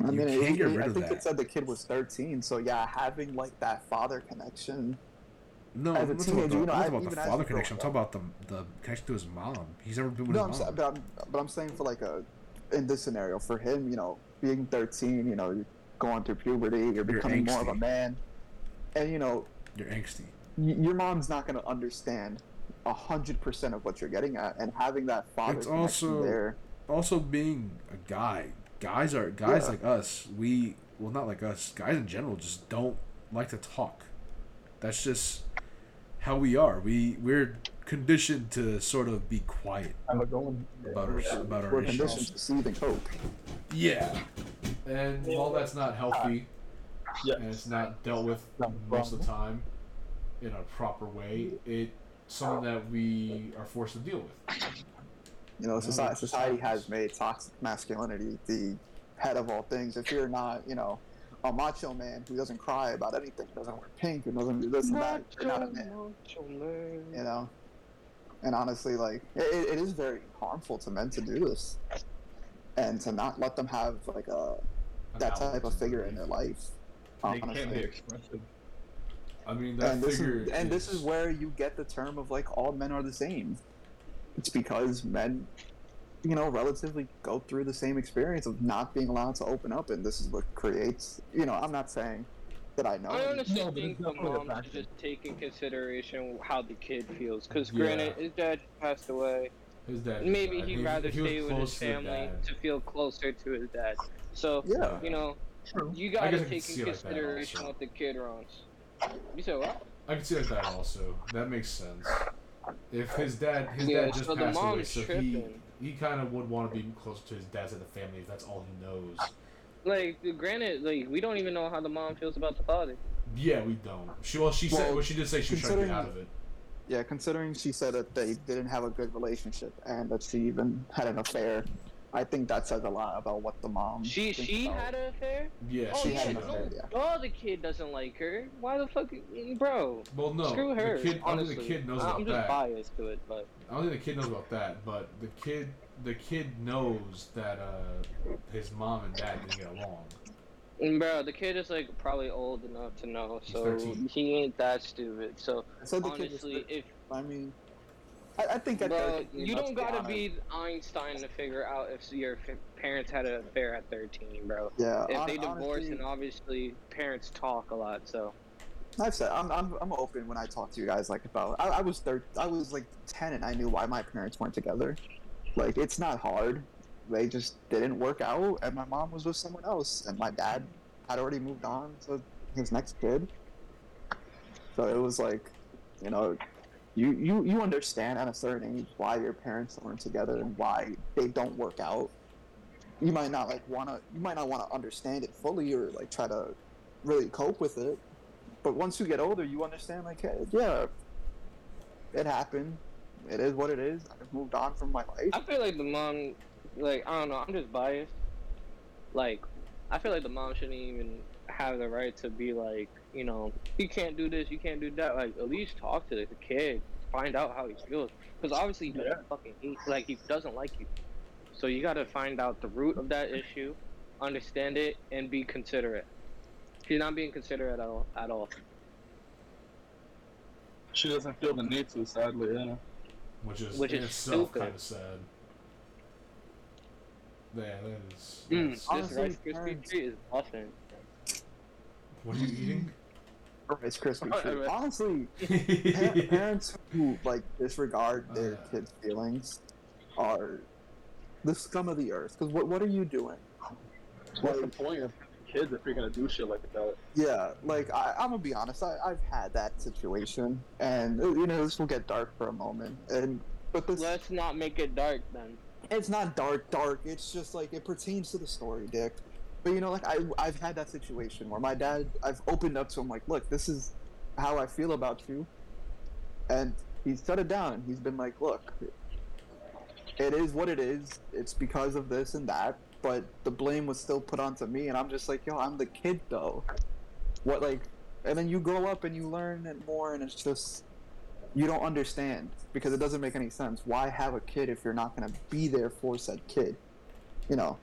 I mean, it, it- I think that. it said the kid was 13, so yeah, having like that father connection. No, As I'm a about, teenager, the, you know, I'm not I- talking about the father connection. I'm talking about the, the connection to his mom. He's never been with No, I'm, his sa- mom. but I'm, but I'm saying for like a, in this scenario, for him, you know, being 13, you know, you're going through puberty, you're becoming more of a man, and you know, You're angsty. y- your mom's not going to understand a hundred percent of what you're getting at, and having that father It's connection also- there. also being a guy guys are guys Yeah. like us we well not like us guys in general just don't like to talk that's just how we are we we're conditioned to sort of be quiet going. about our about our We're issues conditioned to seethe and cope. yeah and while that's not healthy Yeah. and it's not dealt with most of the time in a proper way it's something that we are forced to deal with You know, society, society has made toxic masculinity the head of all things. If you're not, you know, a macho man who doesn't cry about anything, doesn't wear pink, and doesn't do this and that, you're not a man. You know. And honestly, like it, it is very harmful to men to do this, and to not let them have like a that type of figure in their life. They can't be expressive. i mean that and this figure is and this is where you get the term of like all men are the same. It's because men, you know, relatively go through the same experience of not being allowed to open up, and this is what creates. You know, I'm not saying that I know. I honestly No, think the not for the mom fact should just take in consideration how the kid feels. Because Yeah. granted, his dad passed away. his dad Maybe died. he'd He- rather he was stay with his family dad. to feel closer to his dad. So, Yeah. you know, True. you gotta guess I can take in it like consideration what the kid wants. You said what? I can see like that also. That makes sense. If his dad, his Yeah, dad just so the passed away, so he tripping. he kind of would want to be closer to his dad and the family if that's all he knows. Like, granted, like we don't even know how the mom feels about the father. Yeah, we don't. She well, she said Well, well, she did say she was trying to get out of it. Yeah, considering she said that they didn't have a good relationship and that she even had an affair, I think that says a lot about what the mom. She she about- had an affair. Yeah, Oh She yeah, had an no, affair, yeah. oh the kid doesn't like her. Why the fuck, bro? Well, no, Screw her. the kid. Honestly. the kid knows I'm about just that. biased to it, but I don't think the kid knows about that, but the kid, the kid knows that uh, his mom and dad didn't get along. Bro, the kid is like probably old enough to know, so he ain't that stupid. So I said the kid was honestly, if I mean, I, I think bro, 13, you don't gotta honest. be Einstein to figure out if your f- parents had an affair at 13, bro. Yeah. If hon- they divorce, and obviously parents talk a lot, so I've said I'm, I'm I'm open when I talk to you guys like about I, I was thir- I was like ten and I knew why my parents weren't together. Like it's not hard. They just didn't work out and my mom was with someone else and my dad had already moved on to his next kid. So it was like, you know, you, you, you understand at a certain age why your parents aren't together and why they don't work out. You might not like wanna you might not wanna understand it fully or like try to really cope with it but once you get older, you understand, like, hey, yeah, it happened. It is what it is. I've moved on from my life. I feel like the mom, like I don't know, I'm just biased. Like, I feel like the mom shouldn't even have the right to be like, you know, you can't do this, you can't do that. Like, at least talk to the kid, find out how he feels, because obviously he doesn't Yeah. fucking hate, like he doesn't like you. So you gotta find out the root of that issue, understand it, and be considerate. She's not being considerate at all. At all. She doesn't feel the need to, sadly. Yeah. which is Which in is itself stupid. kind of sad. Yeah, that is. Mm, this Rice Krispie treat is busting. What are you eating? Rice Krispie Oh, treat. Honestly, parents who like disregard their Uh. kids' feelings are the scum of the earth. Because what what are you doing? What's the point of kids if you're gonna do shit like that? Yeah, like I, I'm gonna be honest. I, I've had that situation, and uh, you know this will get dark for a moment. And but this Let's not make it dark then. it's not dark dark it's just like it pertains to the story dick but you know like I, i've had that situation where my dad i've opened up to him like look this is how i feel about you. And he's shut it down. And he's been like look it is what it is. It's because of this and that but the blame was still put onto me. And i'm just like yo i'm the kid though. What like and then you grow up and you learn it more and it's just you don't understand because it doesn't make any sense. Why have a kid if you're not going to be there for said kid? You know,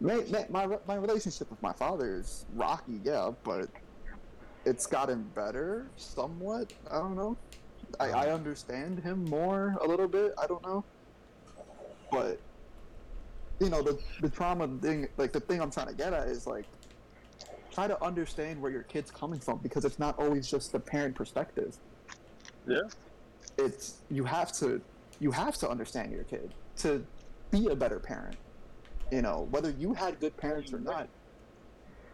my, my, my relationship with my father is rocky, yeah, but it's gotten better somewhat. I don't know. I, I understand him more a little bit. I don't know. But, you know, the, the trauma thing, like the thing I'm trying to get at is like, try to understand where your kid's coming from because it's not always just the parent perspective Yeah. it's you have to you have to understand your kid to be a better parent you know whether you had good parents or not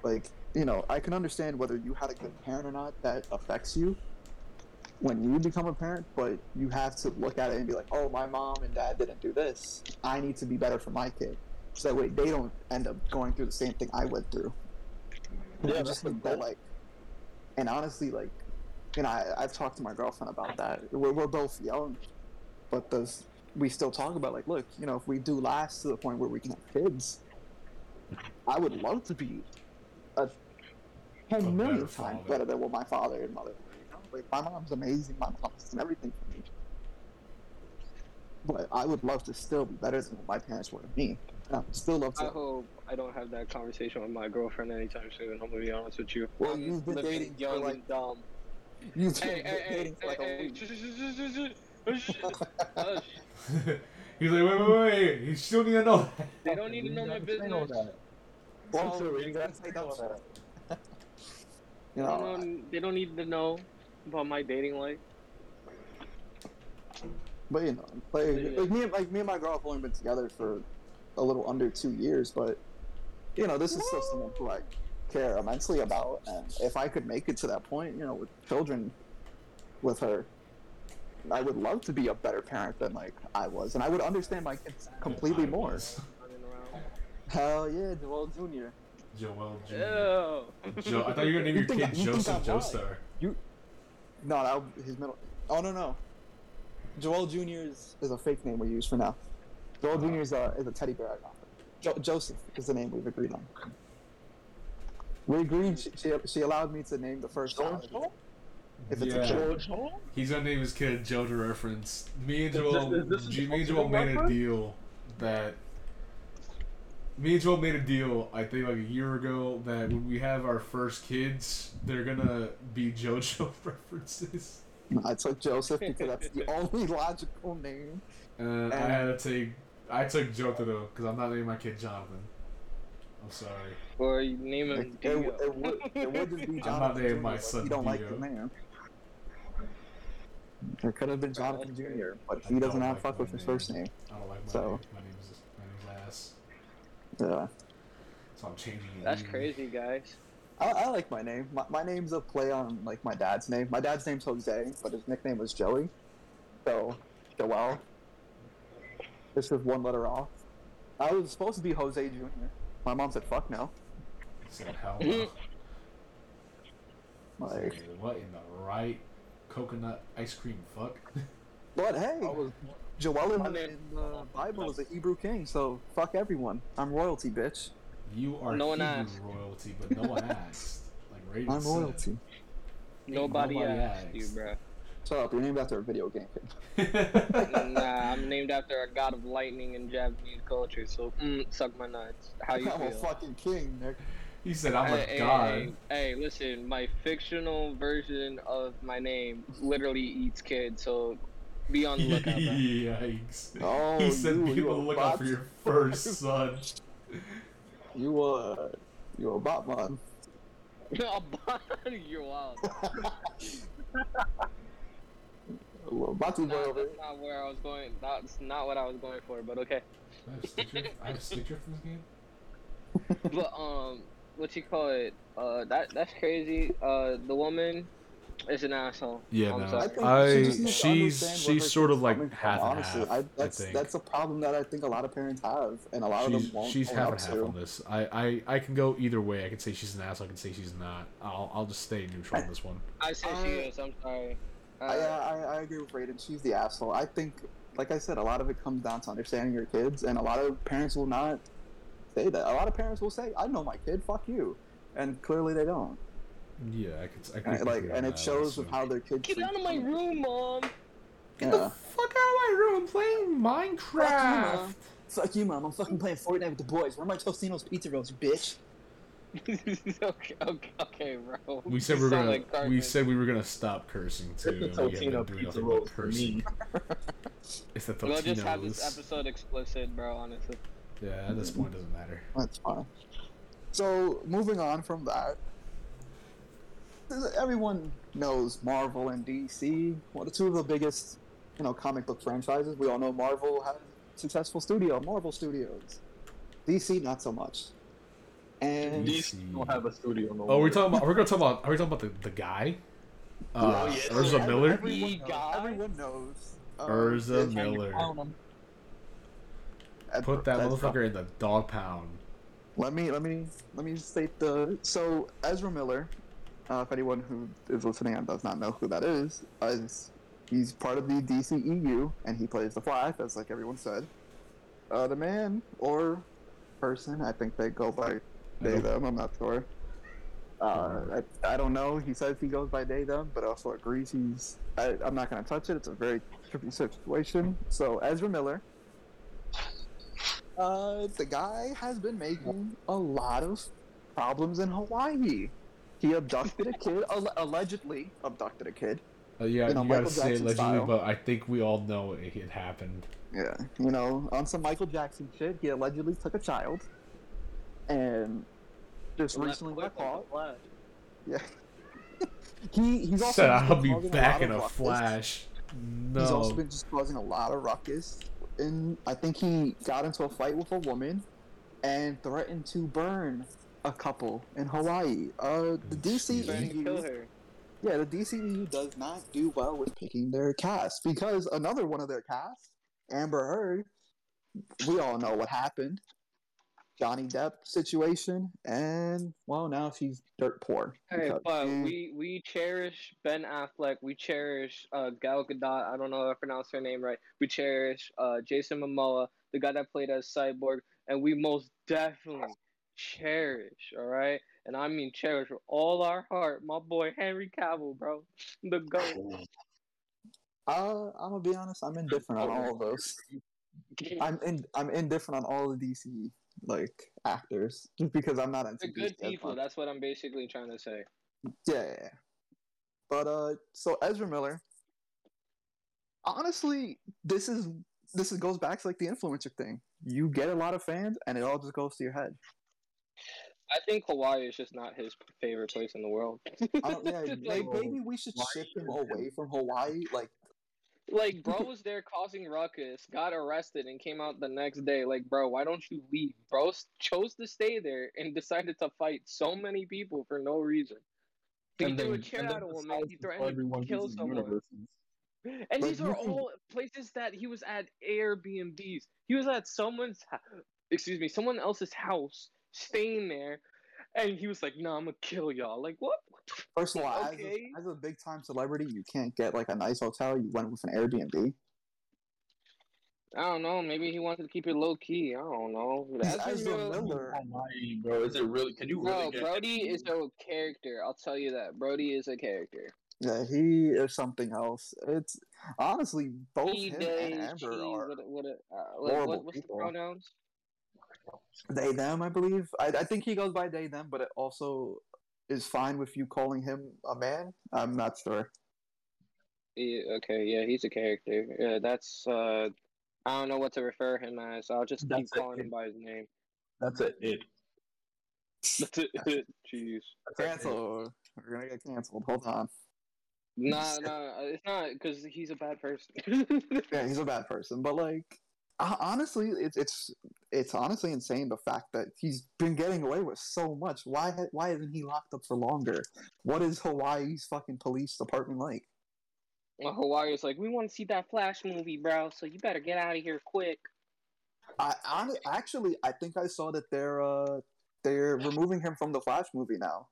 like you know i can understand whether you had a good parent or not that affects you when you become a parent but you have to look at it and be like oh my mom and dad didn't do this. I need to be better for my kid. So that way they don't end up going through the same thing i went through. Yeah, I just the think that like and honestly like you know I, i've talked to my girlfriend about that. We're, we're both young but does we still talk about like look you know if we do last to the point where we can have kids i would love to be a 10 A million better times father. better than what my father and mother were you know? like my mom's amazing my mom's done everything for me but i would love to still be better than what my parents were to me i would still love to. I hope I don't have that conversation with my girlfriend anytime soon. I'm gonna be honest with you. Well, I'm you've been living dating young like, and dumb. you've been hey, hey, dating for like hey, a hey, week hush. He's like, wait, wait, wait. You still need to know. that." They don't need to know my business. Well, true, you you gotta gotta say say that. that. You They know, don't, know, they don't need to know about my dating life. but you know, like, Yeah. like me, and, like me and my girl have only been together for a little under two years, but you know, this is still someone who I care immensely about, and if I could make it to that point, you know, with children, with her, I would love to be a better parent than like I was, and I would understand my kids completely more. Running. Hell yeah, Joel Jr. Joel Jr. Jo- I thought you were gonna name your think kid think Joseph I lied? Joestar. No, that would, his middle. Oh no no, Joel Jr. is, is a fake name we use for now. Joel uh-huh. Jr. is a is a teddy bear I got. Jo- Joseph is the name we've agreed on. We agreed. She, she, she allowed me to name the first child. If it's Yeah. a. George Hall? He's gonna name his kid Joe to reference. Me and Is Joel, this- is this me and Joel made a deal that. Me and Joel made a deal, I think like a year ago, that when we have our first kids, they're gonna be JoJo references. No, I took Joseph because that's the only logical name. Uh, I had to take, I took Joe though because I'm not naming my kid Jonathan. I'm sorry. Or you name It, him it, Dio. it would, it would just be I'm Jonathan. not naming my son You don't like the name. It could have been Jonathan Jr., but he doesn't don't have like fuck my with his first name. I don't like my So- name. My name is my name's ass. Yeah. So I'm changing it. That's even. crazy, guys. I, I like my name. My, my name's a play on like my dad's name. My dad's name's Jose, but his nickname was Joey. So, Joel. It's just one letter off. I was supposed to be Jose Jr. My mom said, "Fuck no." He said hell no. Like, Said, what in the right coconut ice cream fuck? but hey, Joel in, I the- mean- in the Bible is a Hebrew king, so fuck everyone. I'm royalty, bitch. You are No one Hebrew asked. royalty, but no one asked. Like Raiden I'm said. royalty. Nobody, nobody asked you, bro. Shut up. You're named after a video game. Kid. Nah, I'm named after a god of lightning in Japanese culture, so mm, suck my nuts. How you I'm a fucking king, Nick. He said, "I'm Hey, a hey, god." Hey, hey, listen, my fictional version of my name literally eats kids, so be on the lookout, bro. Yikes! Oh, he said, you- "Be you on the lookout for your first son." You uh, you a Batman. You're wild. A little Batu boy Nah, over that's not where I was going. That's not what I was going for, but okay. I have a stitcher. I have a stitcher for this game. But um, what you call it? Uh, that that's crazy. Uh, the woman is an asshole. Yeah, I'm no. sorry. think I- she just she's- she's sort of like coming from, half and honestly. half, I, I that's think. that's a problem that I think a lot of parents have, and a lot of them won't she's own half and half to. on this. I, I, I can go either way. I can say she's an asshole. I can say she's not. I'll, I'll just stay neutral on this one. I said Uh, she is. I'm sorry. Uh, I, I, I agree with Raiden. She's the asshole. I think, like I said, a lot of it comes down to understanding your kids, and a lot of parents will not say that. A lot of parents will say, "I know my kid. Fuck you," and clearly they don't. Yeah, I could. I could And, like, and it shows so. with how their kids. Get out of my room, mom. Get the fuck out of my room I'm playing Minecraft. Fuck Mom. Fuck you, mom. I'm fucking playing Fortnite with the boys. Where are my Tostino's pizza rolls, you bitch? okay, okay, okay, bro. We said we were gonna. like we said we were gonna stop cursing too. and we have been Totino doing pizza nothing rolls but for cursing. It's the We'll just have this episode explicit, bro. Honestly. Yeah, at this point it doesn't matter. That's fine. So moving on from that, everyone knows Marvel and DC. Well, the two of the biggest, you know, comic book franchises. We all know Marvel has a successful studio, Marvel Studios. DC not so much. And DC. DC don't have a studio no Oh, we're more. talking about. We're gonna talk about. Are we talking about the, the guy? Uh, Oh, yeah. Urza Every- Miller. Everyone The knows. guy? Everyone knows. um, Urza Miller. Put that motherfucker in the dog pound. Let me let me let me state the so Ezra Miller. Uh, if anyone who is listening and does not know who that is, is he's part of the DCEU and he plays the Flash, as like everyone said. Uh, the man or person, I think they go by they them. I'm not sure. Uh, I, I don't know. He says he goes by they them, but also agrees he's. I, I'm not gonna touch it. It's a very tricky situation. So Ezra Miller. Uh, the guy has been making a lot of problems in Hawaii. He abducted a kid, alle- allegedly abducted a kid. Uh, yeah, You know, you gotta Michael say Jackson allegedly, style. but I think we all know it, it happened. Yeah, you know, on some Michael Jackson shit, he allegedly took a child, and just recently got caught. Yeah, he he's also Said I'll be causing a back in of a ruckus. flash. He's also been just causing a lot of ruckus, and I think he got into a fight with a woman, and threatened to burn a couple in Hawaii. Uh, the Jeez. Trying to kill DCEU, yeah, the DCEU does not do well with picking their cast because another one of their cast, Amber Heard, we all know what happened. Johnny Depp situation, and well, now she's dirt poor. Hey, but she- we we cherish Ben Affleck. We cherish uh, Gal Gadot. I don't know if I pronounced her name right. We cherish uh, Jason Momoa, the guy that played as Cyborg, and we most definitely cherish. All right, and I mean cherish with all our heart. My boy Henry Cavill, bro, the goat. Uh, I'm gonna be honest. I'm indifferent on all of those. I'm in. I'm indifferent on all the DC like actors, just because I'm not into good people. much. That's what I'm basically trying to say. Yeah, yeah, yeah. But uh, so Ezra Miller. Honestly, this is this is, goes back to like the influencer thing. You get a lot of fans, and it all just goes to your head. I think Hawaii is just not his favorite place in the world. I don't, yeah, like, maybe we should ship him away from Hawaii. Like, like, bro was there causing ruckus, got arrested, and came out the next day. Like, bro, why don't you leave? Bro chose to stay there and decided to fight so many people for no reason. He And threw a chair at a woman. He threatened to kill someone. universes. And Like, these you are can- all places that he was at Airbnbs. He was at someone's, excuse me, someone else's house, staying there, and he was like, "No, I'm gonna kill y'all." Like what? What first of all, Okay. as, a, as a big time celebrity, you can't get like a nice hotel. You went with an Airbnb. I don't know. Maybe he wanted to keep it low key. I don't know. He's Ezra Ezra Miller- Miller. Hawaii, bro. Is it really? Can you really No, get Brody is a character. I'll tell you that. Brody is a character. Yeah, he is something else. It's honestly both He, him they, and Amber she, are what, what, uh, like, horrible what, what's the people. pronouns? They them. I believe. I, I think he goes by they them, but it also is fine with you calling him a man. I'm not sure. Yeah, okay, yeah, he's a character. Yeah, that's uh, I don't know what to refer him as. I'll just That's keep it. calling him by his name. That's it. It. That's it. Jeez. That's. Cancel. We're gonna get canceled. Hold on. Nah, nah, it's not because he's a bad person. Yeah, he's a bad person, but like ho- honestly, it's it's it's honestly insane the fact that he's been getting away with so much. Why why isn't he locked up for longer? What is Hawaii's fucking police department like? well, Hawaii is like, we want to see that Flash movie, bro. So you better get out of here quick. I, I actually I think I saw that they're uh they're removing him from the Flash movie now.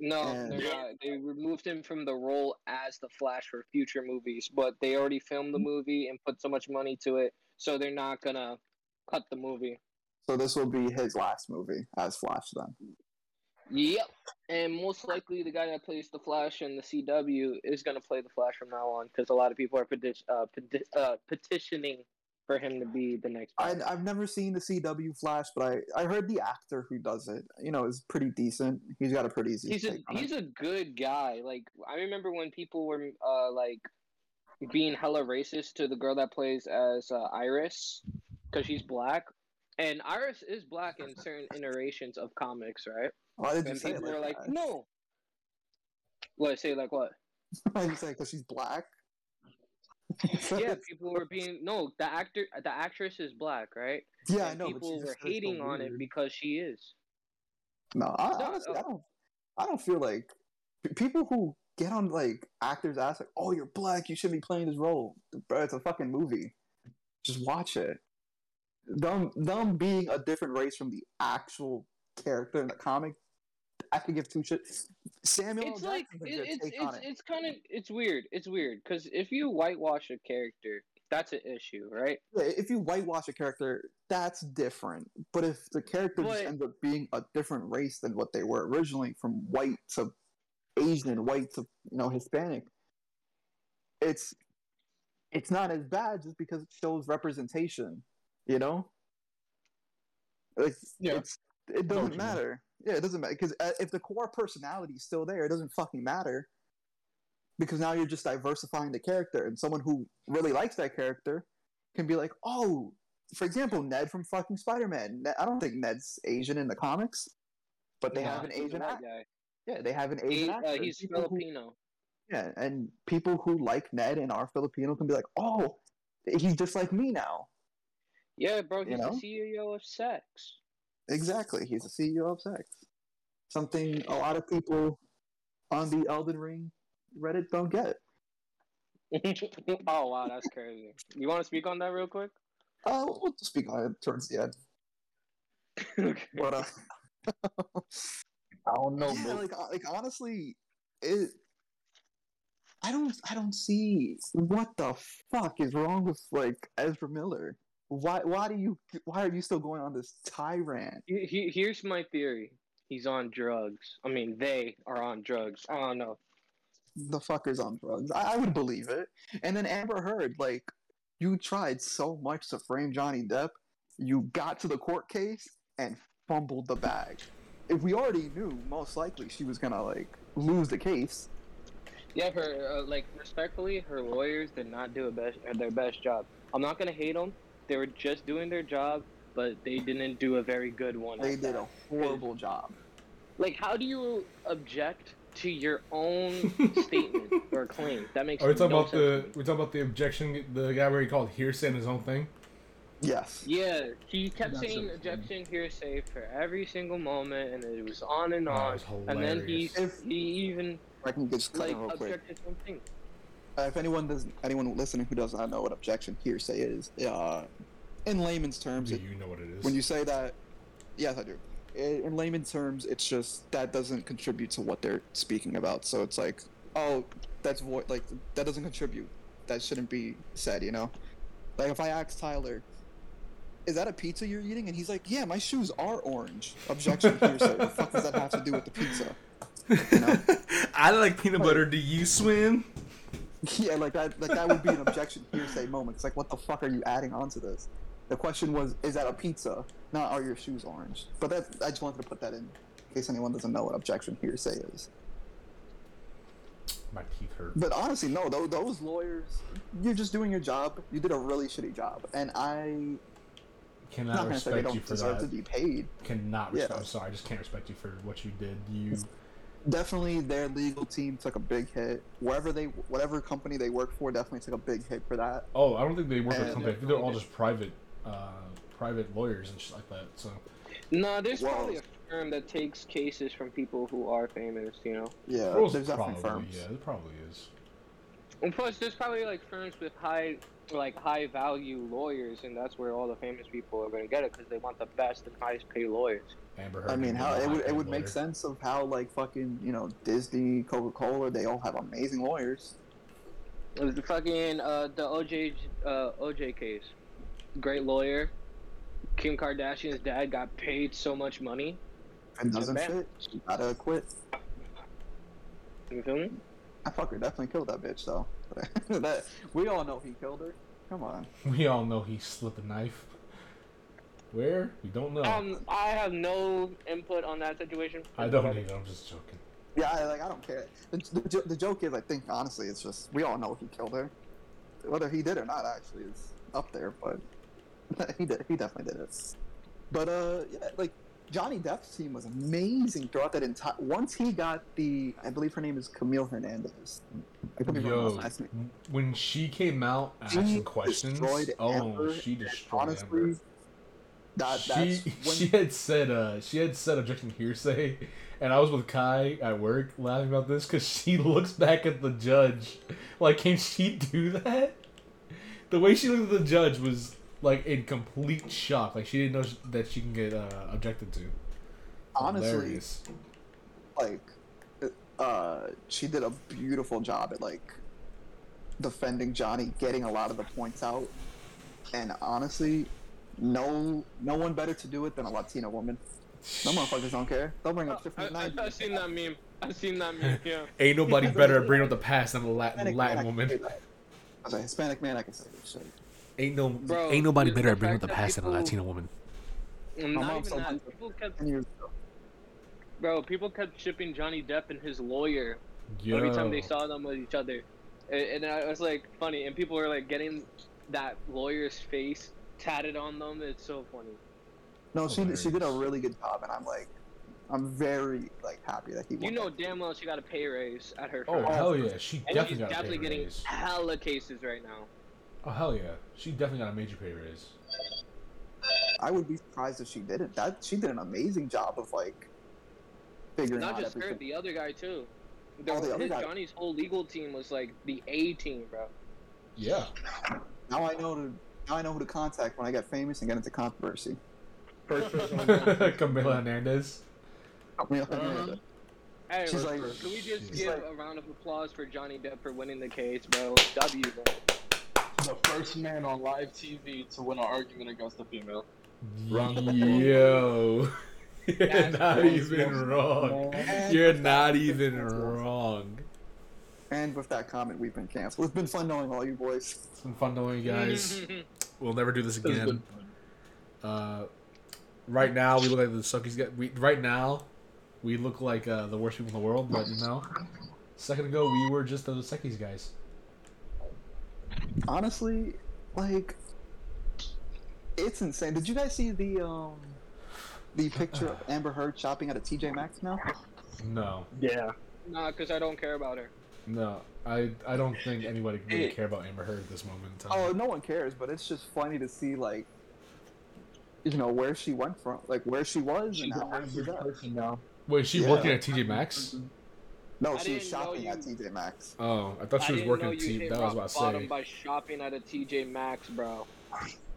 No, And- they're not. They removed him from the role as the Flash for future movies, but they already filmed the movie and put so much money to it, so they're not gonna cut the movie. So this will be his last movie as Flash then. Yep. And most likely, the guy that plays the Flash in the CW is going to play the Flash from now on because a lot of people are peti- uh, peti- uh, petitioning for him to be the next. I, I've never seen the CW Flash, but I, I heard the actor who does it, you know, is pretty decent. He's got a pretty easy. He's a take on it. a good guy. Like I remember when people were uh like being hella racist to the girl that plays as uh, Iris because she's black, and Iris is black in certain iterations of comics, right? Why did you And say it people like were like, that? no. What say like what? Why did you say because she's black? yeah, people were being no. The actor, the actress is black, right? yeah, I know. people were so hating on it because she is. No, I, No, honestly, no. I don't. I don't feel like people who get on like actors' ass like, "Oh, you're black. You shouldn't be playing this role." Bro, it's a fucking movie. Just watch it. Them, them being a different race from the actual character in the comic, I could give two shits. Samuel It's like it, it's it's it. it's kind of it's weird. It's weird because if you whitewash a character, that's an issue, right? Yeah, if you whitewash a character, that's different. But if the character just ends up being a different race than what they were originally, from white to Asian, white to you know Hispanic, it's it's not as bad just because it shows representation. You know, like Yeah. it's it know what doesn't you mean. matter. Yeah, it doesn't matter because if the core personality is still there, it doesn't fucking matter. Because now you're just diversifying the character, and someone who really likes that character can be like, oh, for example, Ned from fucking Spider Man. I don't think Ned's Asian in the comics, but they Nah, have an Asian guy. Yeah, they have an He, Asian uh, he's People who- Filipino. yeah, and people who like Ned and are Filipino can be like, oh, he's just like me now. Yeah, bro, he's know? the CEO of Sex. Exactly, he's the CEO of Sex. Something a lot of people on the Elden Ring Reddit don't get. oh wow, that's crazy. You want to speak on that real quick? Uh, we'll speak on it towards the end. okay. But uh, I don't know, yeah, like uh, like honestly, it. I don't I don't see what the fuck is wrong with like Ezra Miller. Why why do you why are you still going on this tyrant? He- he- here's my theory. He's on drugs. I mean, they are on drugs. I don't know. The fucker's on drugs. I, I would believe it. And then Amber Heard, like, you tried so much to frame Johnny Depp, you got to the court case and fumbled the bag. If we already knew, most likely she was gonna like lose the case. Yeah, her uh, like respectfully, her lawyers did not do a best uh, their best job. I'm not gonna hate them they were just doing their job, but they didn't do a very good one. They did that. a horrible job. Like, how do you object to your own statement or claim? That makes Are we talking no about sense the? We talking about the objection? The guy where he called hearsay in his own thing. Yes. Yeah, he kept That's saying objection hearsay for every single moment, and it was on and Oh, it on. was and then he. If- he even I can just cut like in real quick. objected to something. Uh, if anyone does, anyone listening who does not know what objection hearsay is, uh, in layman's terms, Do it, you know what it is? when you say that, yes, I do. I- In layman's terms, it's just that doesn't contribute to what they're speaking about. So it's like, oh, that's vo- like that doesn't contribute. That shouldn't be said. You know, like if I ask Tyler, "Is that a pizza you're eating?" and he's like, "Yeah, my shoes are orange." Objection hearsay. what the fuck does that have to do with the pizza? You know? I like peanut butter. Do you swim? Yeah, like that. Like that would be an objection hearsay moment. It's like, what the fuck are you adding onto this? The question was, is that a pizza? Not are your shoes orange? But that I just wanted to put that in, in case anyone doesn't know what objection hearsay is. My teeth hurt. But honestly, no. Those, those lawyers, you're just doing your job. You did a really shitty job, and I Cannot not gonna say they respect you for deserve that. to be paid. Cannot Yeah. respect. I'm sorry, I just can't respect you for what you did. You. Definitely, their legal team took a big hit. Wherever they, whatever company they work for, definitely took a big hit for that. Oh, I don't think they work for And- company. I think they're all just private, uh, private lawyers and shit like that. So No, there's Well- probably a firm that takes cases from people who are famous. You know, Yeah, Those there's definitely probably, firms. Yeah, there probably is. and plus there's probably like firms with high, like high value lawyers, and that's where all the famous people are gonna get it because they want the best and highest paid lawyers. Amber Heard. I mean, how it would it high-paid make sense of how like fucking you know Disney, Coca Cola, they all have amazing lawyers. It was the fucking uh, the OJ uh, OJ case. Great lawyer. Kim Kardashian's dad got paid so much money. And doesn't bad. fit, you gotta quit. You feel me? That fucker definitely killed that bitch though. that we all know he killed her. Come on. We all know he slipped a knife. Where? We don't know. Um, I have no input on that situation. I don't either. I'm just joking. Yeah, I, like I don't care. The, the, the joke is, I think honestly, it's just we all know he killed her. Whether he did or not, actually, is up there. But he did. He definitely did it. But uh, yeah, like Johnny Depp's team was amazing throughout that entire. Once he got the, I believe her name is Camille Hernandez. I could be wrong Yo, the last name. when she came out asking questions, oh, she destroyed honestly, Amber. That she when she had said uh she had said objection hearsay, and I was with Kai at work laughing about this because she looks back at the judge like, can she do that? The way she looked at the judge was like in complete shock. Like she didn't know that she can get uh, objected to. honestly, Hilarious. like uh she did a beautiful job at like defending Johnny, getting a lot of the points out. And honestly, no no one better to do it than a Latina woman. No motherfuckers don't care. They'll bring up shit from I, the I, 90s. I've seen that meme. I've seen that meme. Yeah. Ain't nobody better at bringing up the past than a Latin, Hispanic Latin I can woman. As a Hispanic man, I can say this shit. Ain't no. Bro, Ain't nobody better at bringing up the that past than a people- Latina woman. Not even that. People kept, Ten years ago. bro. People kept shipping Johnny Depp and his lawyer Yo. every time they saw them with each other, and, and it was like funny. And people were like getting that lawyer's face tatted on them. It's so funny. No, she did- she did a really good job, and I'm like, I'm very like happy that he. You know damn well she got a pay raise at her Oh hell yeah, she and definitely she's got a definitely pay getting raise. hella cases right now. Oh hell yeah, she definitely got a major pay raise. I would be surprised if she didn't. That she did an amazing job of like figuring Not out just her, the other guy too. The, Oh, the other his, guy. Johnny's whole legal team was like the A team, bro. Yeah. Now I know to now I know who to contact when I get famous and get into controversy. First person on the Camila Hernandez. Camille Uh-huh. Hey, She's can we just give like- a round of applause for Johnny Depp for winning the case, bro? W, bro. The first man on live TV to win an argument against a female. Yo. You're not even wrong. You're not even wrong. And with that comment, we've been canceled. It's been fun knowing all you boys. It's been fun knowing you guys. We'll never do this again. Uh, right now, we look like the suckies. Get we right now, we look like uh, the worst people in the world. But you know, second ago we were just the suckies guys. Honestly, like it's insane. Did you guys see the um the picture of Amber Heard shopping at a TJ Maxx now? No, Yeah. Nah, because I don't care about her. no. I I don't think anybody really care about Amber Heard at this moment in time. Oh, no one cares, but it's just funny to see like you know where she went from, like where she was She's and an now she's average person now. Wait, is she Yeah. working at TJ Maxx? No, I she was didn't know shopping at TJ Maxx. Oh, I thought she I was working at you T. That was rock about to bottom by shopping at a TJ Maxx, bro.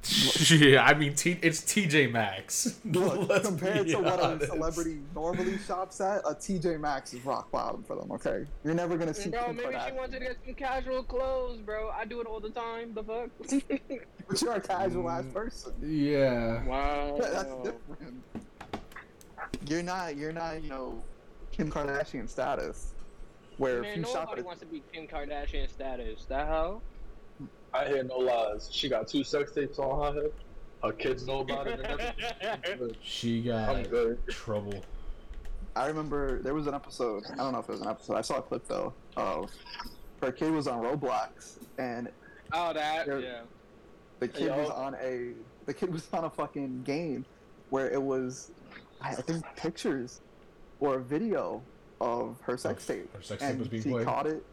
yeah, I mean, T- it's TJ Maxx. Look, compared be to what a celebrity normally shops at, a TJ Maxx is rock bottom for them. Okay, you're never gonna see. Bro, Kim maybe she wanted to get some casual clothes, bro. I do it all the time. The fuck? But you're a casual ass Mm. person. Yeah. wow. Yeah, that's different. You're not. You're not. You know, Kim Kardashian status, where if Man, you shop nobody at. wants to be Kim Kardashian status. That how? I hear no lies. She got two sex tapes on her head. Her kids know about it and everything. She I'm got good. trouble. I remember there was an episode. I don't know if it was an episode. I saw a clip though of her kid was on Roblox and Oh, that. You're- Yeah. the kid was on a the kid was on a fucking game where it was I I think pictures or a video of her sex tape Her sex tape and was being she played. caught it.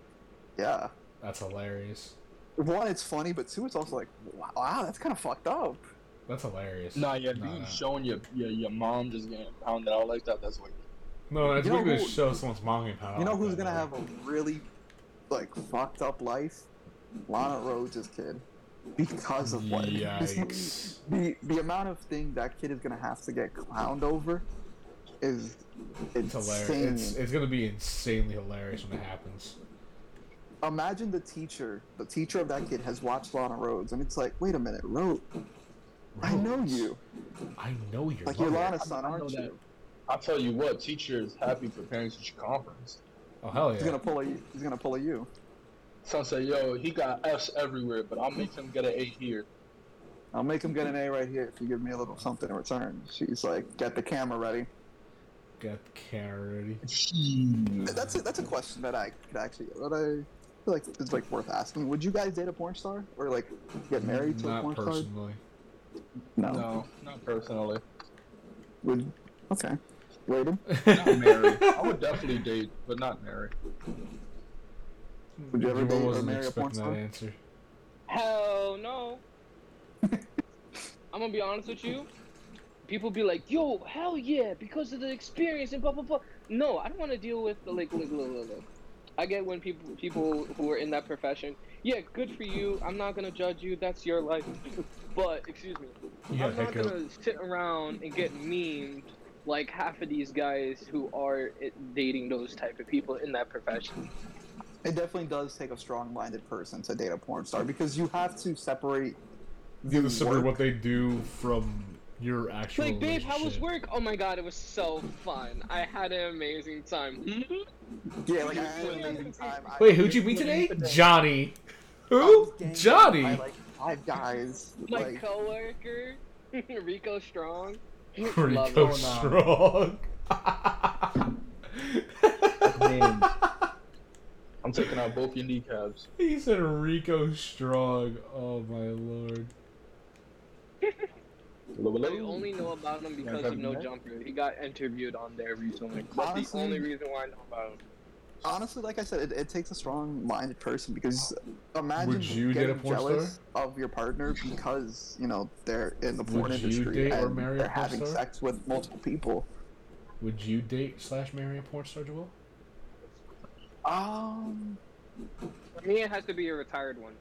Yeah. That's hilarious. One, it's funny, but two, it's also like, wow, that's kind of fucked up. That's hilarious. Nah, yeah, No, you no. showing your, your your mom just getting pounded out like that. That's like No, it's You know weird to show someone's mom getting pounded You know who's like gonna have a really like fucked up life? Lana Rhoades' kid, because of what Yikes. the the amount of thing that kid is gonna have to get clowned over is It's hilarious. It's, it's gonna be insanely hilarious when it happens. Imagine the teacher, the teacher of that kid has watched Lana Rhoades, and it's like, wait a minute, Rhodes, I know you, I know your like you're mother. Lana's son, I know aren't that. you? I tell you what, teacher is happy for parents teacher conference. Oh hell yeah! He's gonna pull a, he's gonna pull a you. Son say, yo, he got F's everywhere, but I'll make him get an A here. I'll make him get an A right here if you give me a little something in return. She's like, get the camera ready. Get the. That's a, that's a question that I could actually that I feel like is like worth asking. Would you guys date a porn star or like get married to a Not porn star? personally. No. No, not personally. Would okay. Rated? Not marry. I would definitely date, but not marry. Would you ever date or wasn't marry a porn expecting star? that answer. Hell no. I'm gonna be honest with you. People be like, "Yo, hell yeah," because of the experience and blah blah blah. No, I don't want to deal with the like, like, look, look, look. I get when people people who are in that profession. Yeah, good for you. I'm not gonna judge you. That's your life. but excuse me, You I'm not gonna sit around and get memed like half of these guys who are dating those type of people in that profession. It definitely does take a strong-minded person to date a porn star because you have to separate. You have to separate work- what they do from your actual. Like, babe, how was work? Oh my god, it was so fun. I had an amazing time. Yeah, like I had an amazing time. I wait who'd you meet today johnny who johnny by, like five guys my like... coworker rico strong rico Love strong I'm taking out both your kneecaps. he said Rico Strong. Oh my lord. I only know about him because Yeah, of No. Jumper. He got interviewed on there recently. That's Honestly- the only reason why I know about him. honestly, like I said, it, it takes a strong-minded person because imagine Would you date a getting porn jealous of your partner because you know they're in the porn Would you industry date or and marry a they're porn having star? sex with multiple people. Would you date slash marry a porn star, Joel? Um, For me, it has to be a retired one,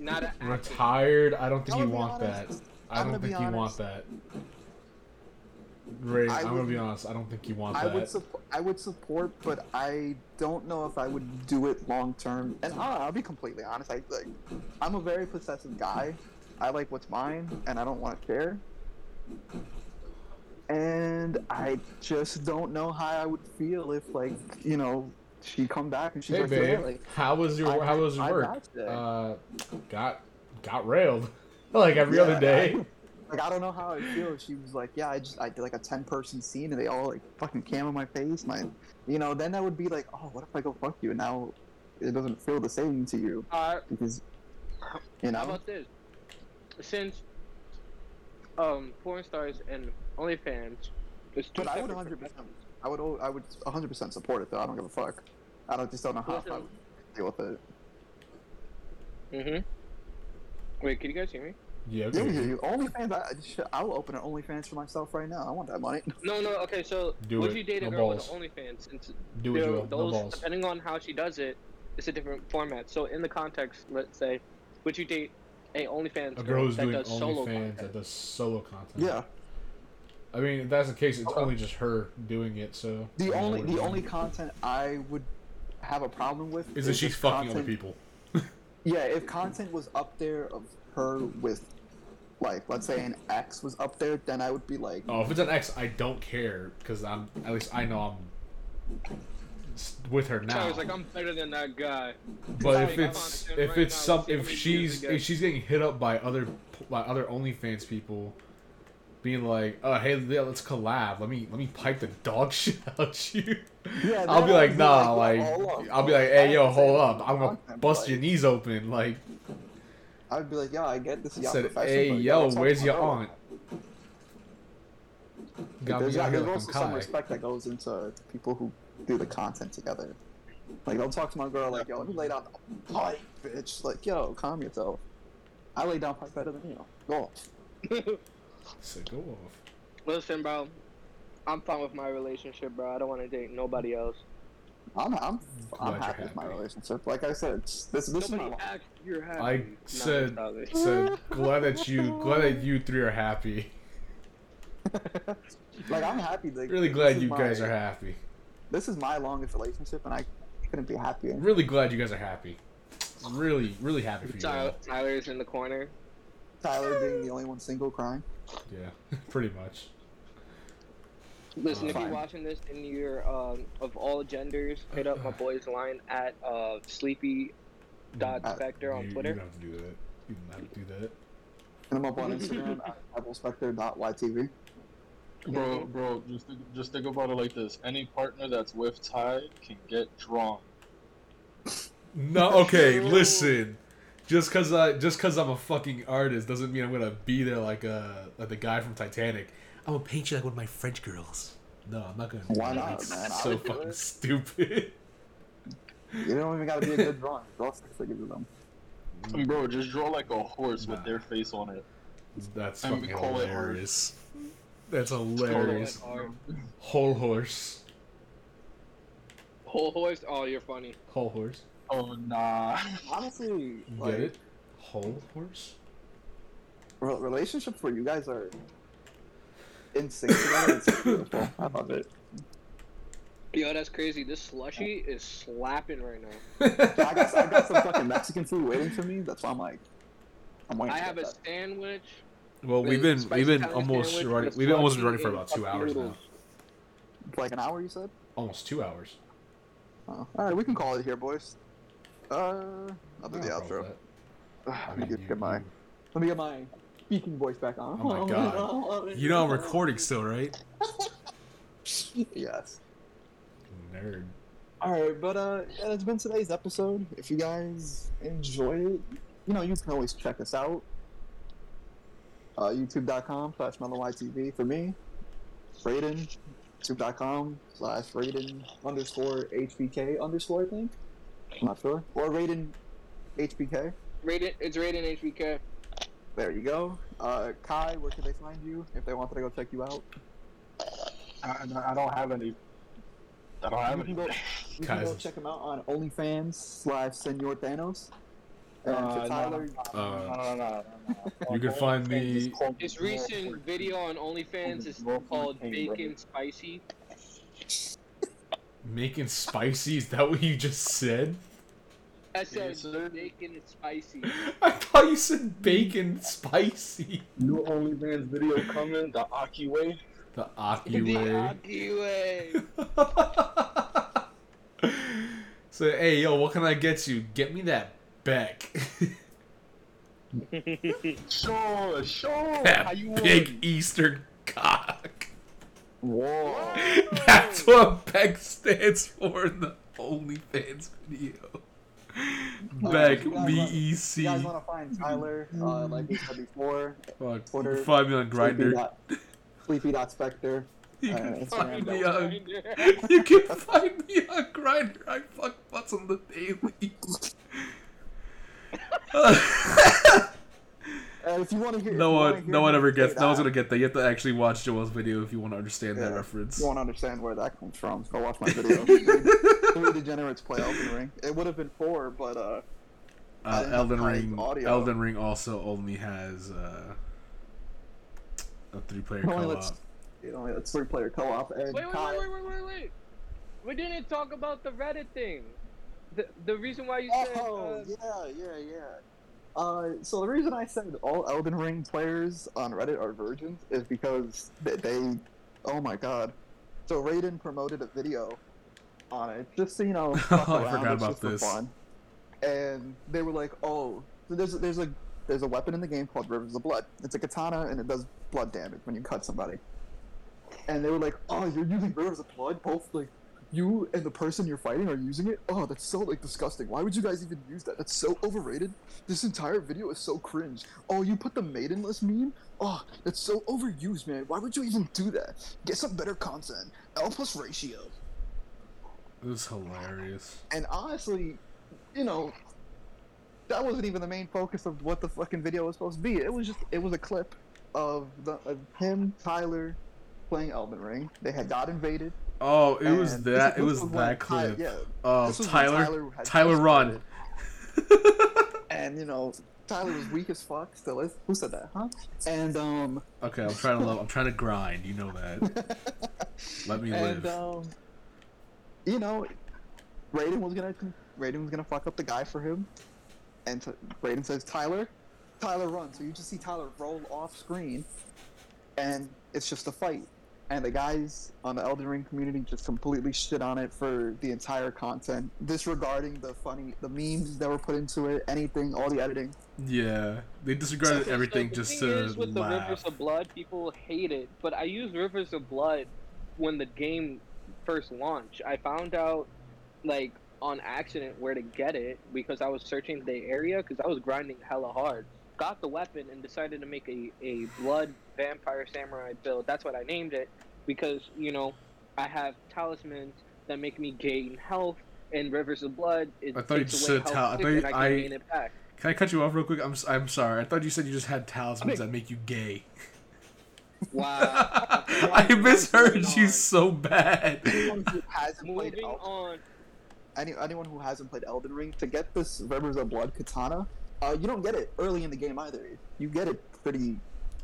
not an active. Retired? I don't think I'm you gonna be want that. I I'm don't think you want that. Ray, I I'm gonna be honest. I don't think you want I would that. support. I would support, but I don't know if I would do it long term. And I'll, I'll be completely honest. I like. I'm a very possessive guy. I like what's mine, and I don't want to share. And I just don't know how I would feel if, like, you know, she come back and she's Hey like, babe, like, how was your I- how was your I work? Uh, got got railed like every Yeah, other day. I- like I don't know how I feel. She was like, "Yeah, I just I did like a ten person scene and they all like fucking cam on my face." My, you know, then that would be like, "Oh, what if I go fuck you?" And now it doesn't feel the same to you Uh, because, you know. how know, about this? Since um porn stars and OnlyFans. It's two But I would 100. percent I would. I would 100 percent support it though. I don't give a fuck. I don't just don't know how I Listen. would deal with it. Mhm. Wait, can you guys hear me? Yeah, Yeah, okay. we hear you. OnlyFans. I, shit, I will open an OnlyFans for myself right now. I want that money. No, no. Okay, so Do would it. you date a No girl balls. with an OnlyFans? Since Do it, Joel. No those, balls. depending on how she does it, it's a different format. So in the context, let's say, would you date a OnlyFans A girl who's that doing does solo OnlyFans content? that does solo content. Yeah. I mean, if that's the case, it's only just her doing it. So The I don't know only the only content I would have a problem with is that she's if fucking other people. Yeah, if content was up there of her with, like, let's say an X was up there, then I would be like, Oh, if it's an X, I don't care because I'm at least I know I'm with her now. Tyler's like, I'm better than that guy. But if it's if right it's now, some let's see how if she's views we get. if she's getting hit up by other by other OnlyFans people, being like, oh hey yeah, let's collab. Let me let me pipe the dog shit out you. yeah, I'll be like nah, like, like yo, hold up. I'll be like hey yo hold up, I'm gonna bust your knees open. Like I'd be like, yo, I get this. is y'all said hey yo where's your aunt? Got there's here there's like also some respect that goes into people who do the content together. Like, don't talk to my girl like, yo, let me lay down the pipe, bitch. Like, yo, calm yourself. I lay down pipe better than you. Go off. So go off. Listen, bro. I'm fine with my relationship, bro. I don't want to date nobody else. I'm, I'm, I'm happy with my relationship. Like I said, it's- this, this is my asked you're happy. I no, said, said glad that you glad that you three are happy. like I'm happy. Like, Really glad you my- guys are happy. This is my longest relationship, and I couldn't be happier. Really glad you guys are happy. Really, really happy for you. Tyler, all. Tyler's in the corner. Tyler being the only one single crying. Yeah, pretty much. Listen, Uh, if you're watching this and you're um, of all genders, hit up my boy's line at uh, sleepy dot Uh, specter on you, Twitter. You don't have to do that. You don't have to do that. And I'm up on Instagram at pebblespecter.ytv. Bro, bro, just think, just think about it like this: any partner that's with Ty can get drawn. No, okay, listen. Just cause I just cause I'm a fucking artist doesn't mean I'm gonna be there like uh like the guy from Titanic. I'm gonna paint you like one of my French girls. No, I'm not gonna. Why not, It's man? So fucking it. stupid. You don't even gotta be a good drawing. Draw six figures of them. And bro, just draw like a horse Nah. with their face on it. That's And fucking call it hilarious. That's hilarious. Whole horse. Whole horse. Oh, you're funny. Whole horse. Oh nah. Honestly, You like, Get it? Whole horse. re- relationships where you guys are in sync together, it's beautiful. I love it. Yo, that's crazy. This slushy is slapping right now. I got, I got some fucking Mexican food waiting for me. That's why I'm like, I'm waiting. I have a that. sandwich. well, we've been we've been almost sandwich running we've been almost running for about two hours now. like an hour. You said? Almost two hours. Oh. All right, we can call it here, boys. Uh, I'll do the outro. with that. I Let me get, my let me get my speaking voice back on. Oh my god. You know I'm recording still, right? yes. Nerd. All right, but uh, yeah, that's been today's episode. If you guys enjoyed it, you know you can always check us out. Uh, YouTube.com slash MelloYTV for me. Raiden. YouTube.com slash Raiden underscore HBK underscore I think. I'm not sure. Or Raiden HBK. Rated. It's rated HBK. There you go. Uh, Kai, where could they find you if they wanted to go check you out? I, I don't have any. I don't have You can any. go, you can go check him out on OnlyFans slash Senor Thanos. And Uh, for no, Tyler, Uh, no, no, no, no, no. You can find me- His recent video on OnlyFans is called the king, bro. Bacon Spicy. Making spicy? Is that what you just said? I said Yes, bacon is spicy. I thought you said bacon spicy. New OnlyFans video coming the Aki way. The the Aki way. The Aki way. so hey yo, what can I get you? Get me that back. Sure, sure. How that you big want? Eastern cock. Whoa. That's what Beck stands for in the OnlyFans video. Beck you guys want- E You guys want to find Tyler, uh, like we said before, Fuck. Twitter, Find me on Grindr. Sleepy. Sleepy dot Spectre. You uh, can Instagram find me on. You can find me on Grindr. I fuck butts on the daily. And if you want to hear, no if you wanna one, hear no one ever gets. No one's gonna get that. You have to actually watch Joel's video if you want to understand that reference. You want to understand where that comes from? Go watch my video. Three degenerates play Elden Ring. It would have been four, but uh, Uh, Elden Ring. audio. Elden Ring also only has uh, a three-player co-op. lets- you know, it's three player co op. And Wait, wait, Kai- wait, wait, wait, wait, wait. We didn't talk about the Reddit thing. The, the reason why you said. Oh, uh, yeah, yeah, yeah. Uh, so the reason I said all Elden Ring players on Reddit are virgins is because they, they oh my god. So Raiden promoted a video on it, just so you know. fuck Oh, I forgot it's about just for this. Fun. And they were like, oh, so there's there's a there's a weapon in the game called Rivers of Blood. It's a katana and it does blood damage when you cut somebody. And they were like, oh, you're using Rivers of Blood, both like you and the person you're fighting are using it. Oh, that's so like disgusting. Why would you guys even use that? That's so overrated. This entire video is so cringe. Oh, you put the maidenless meme? Oh, that's so overused, man. Why would you even do that? Get some better content. L plus ratio. It was hilarious. And honestly, you know, that wasn't even the main focus of what the fucking video was supposed to be. It was just it was a clip of the of him, Tyler, playing Elden Ring. They had got invaded. Oh, it was that. It was that clip. yeah, Oh, this was when Tyler. Tyler, just run. And you know, Tyler was weak as fuck. Still is. Who said that? Huh? And um. okay, I'm trying to love. I'm trying to grind. You know that. Let me and live. um, you know, Raiden was gonna Raiden was gonna fuck up the guy for him, and t- Raiden says Tyler, Tyler run. So you just see Tyler roll off screen, and it's just a fight. And the guys on the Elden Ring community just completely shit on it for the entire content, disregarding the funny, the memes that were put into it, anything, all the editing. Yeah, they disregarded So everything the just thing to is, with the. Rivers of Blood, people hate it, but I used Rivers of Blood when the game first launched. I found out, like, on accident where to get it because I was searching the area because I was grinding hella hard. Got the weapon and decided to make a, a blood vampire samurai build. That's what I named it because, you know, I have talismans that make me gain health. And Rivers of Blood, it I thought you takes just said health tal- I thought you- and I can I- gain it back. Can I cut you off real quick? I'm s- I'm sorry. I thought you said you just had talismans I that make you gay. Wow. I misheard Moving you on. so bad. Anyone who hasn't played Moving Elden on. any, anyone who hasn't played Elden Ring to get this Rivers of Blood katana, uh, you don't get it early in the game either. You get it pretty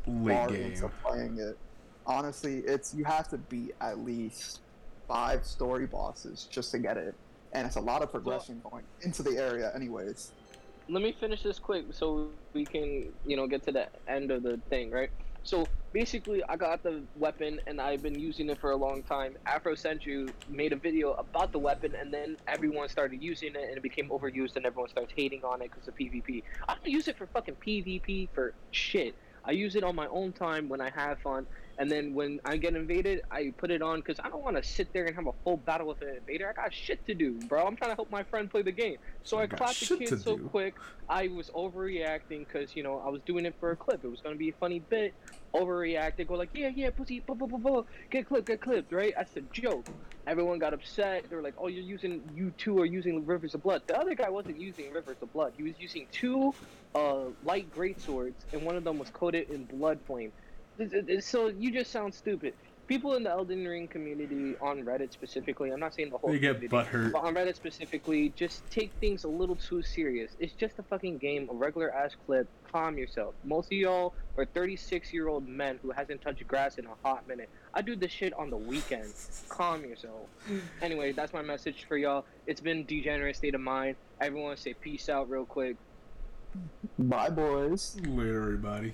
Late far game. into playing it. Honestly, it's you have to beat at least five story bosses just to get it, and it's a lot of progression going into the area, anyways. Let me finish this quick so we can, you know, get to the end of the thing, right? So basically, I got the weapon and I've been using it for a long time. Afro Senju made a video about the weapon, and then everyone started using it, and it became overused, and everyone starts hating on it because of PvP. I don't use it for fucking PvP for shit. I use it on my own time when I have fun, and then when I get invaded, I put it on because I don't want to sit there and have a full battle with an invader. I got shit to do, bro. I'm trying to help my friend play the game. So I I the kid so do. quick. I was overreacting because you know I was doing it for a clip. It was gonna be a funny bit. Overreacted, go like, yeah, yeah, pussy, blah, blah, blah, blah. get clipped, get clipped, right? That's a joke. Everyone got upset. They were like, oh, you're using, you two are using Rivers of Blood. The other guy wasn't using Rivers of Blood. He was using two uh, light great swords, and one of them was coated in blood flame. So you just sound stupid. People in the Elden Ring community on Reddit specifically, I'm not saying the whole They get community, butthurt. but on Reddit specifically, just take things a little too serious. It's just a fucking game, a regular ass clip. Calm yourself. Most of y'all are 36 year old men who hasn't touched grass in a hot minute. I do this shit on the weekend. Calm yourself. Anyway, that's my message for y'all. It's been degenerate state of mind. Everyone say peace out real quick. Bye, boys. Later, everybody.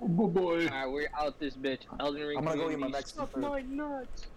Oh boy. Alright, we're out this bitch. Elden Ring I'm gonna go get my community, Mexican suck food. my nuts.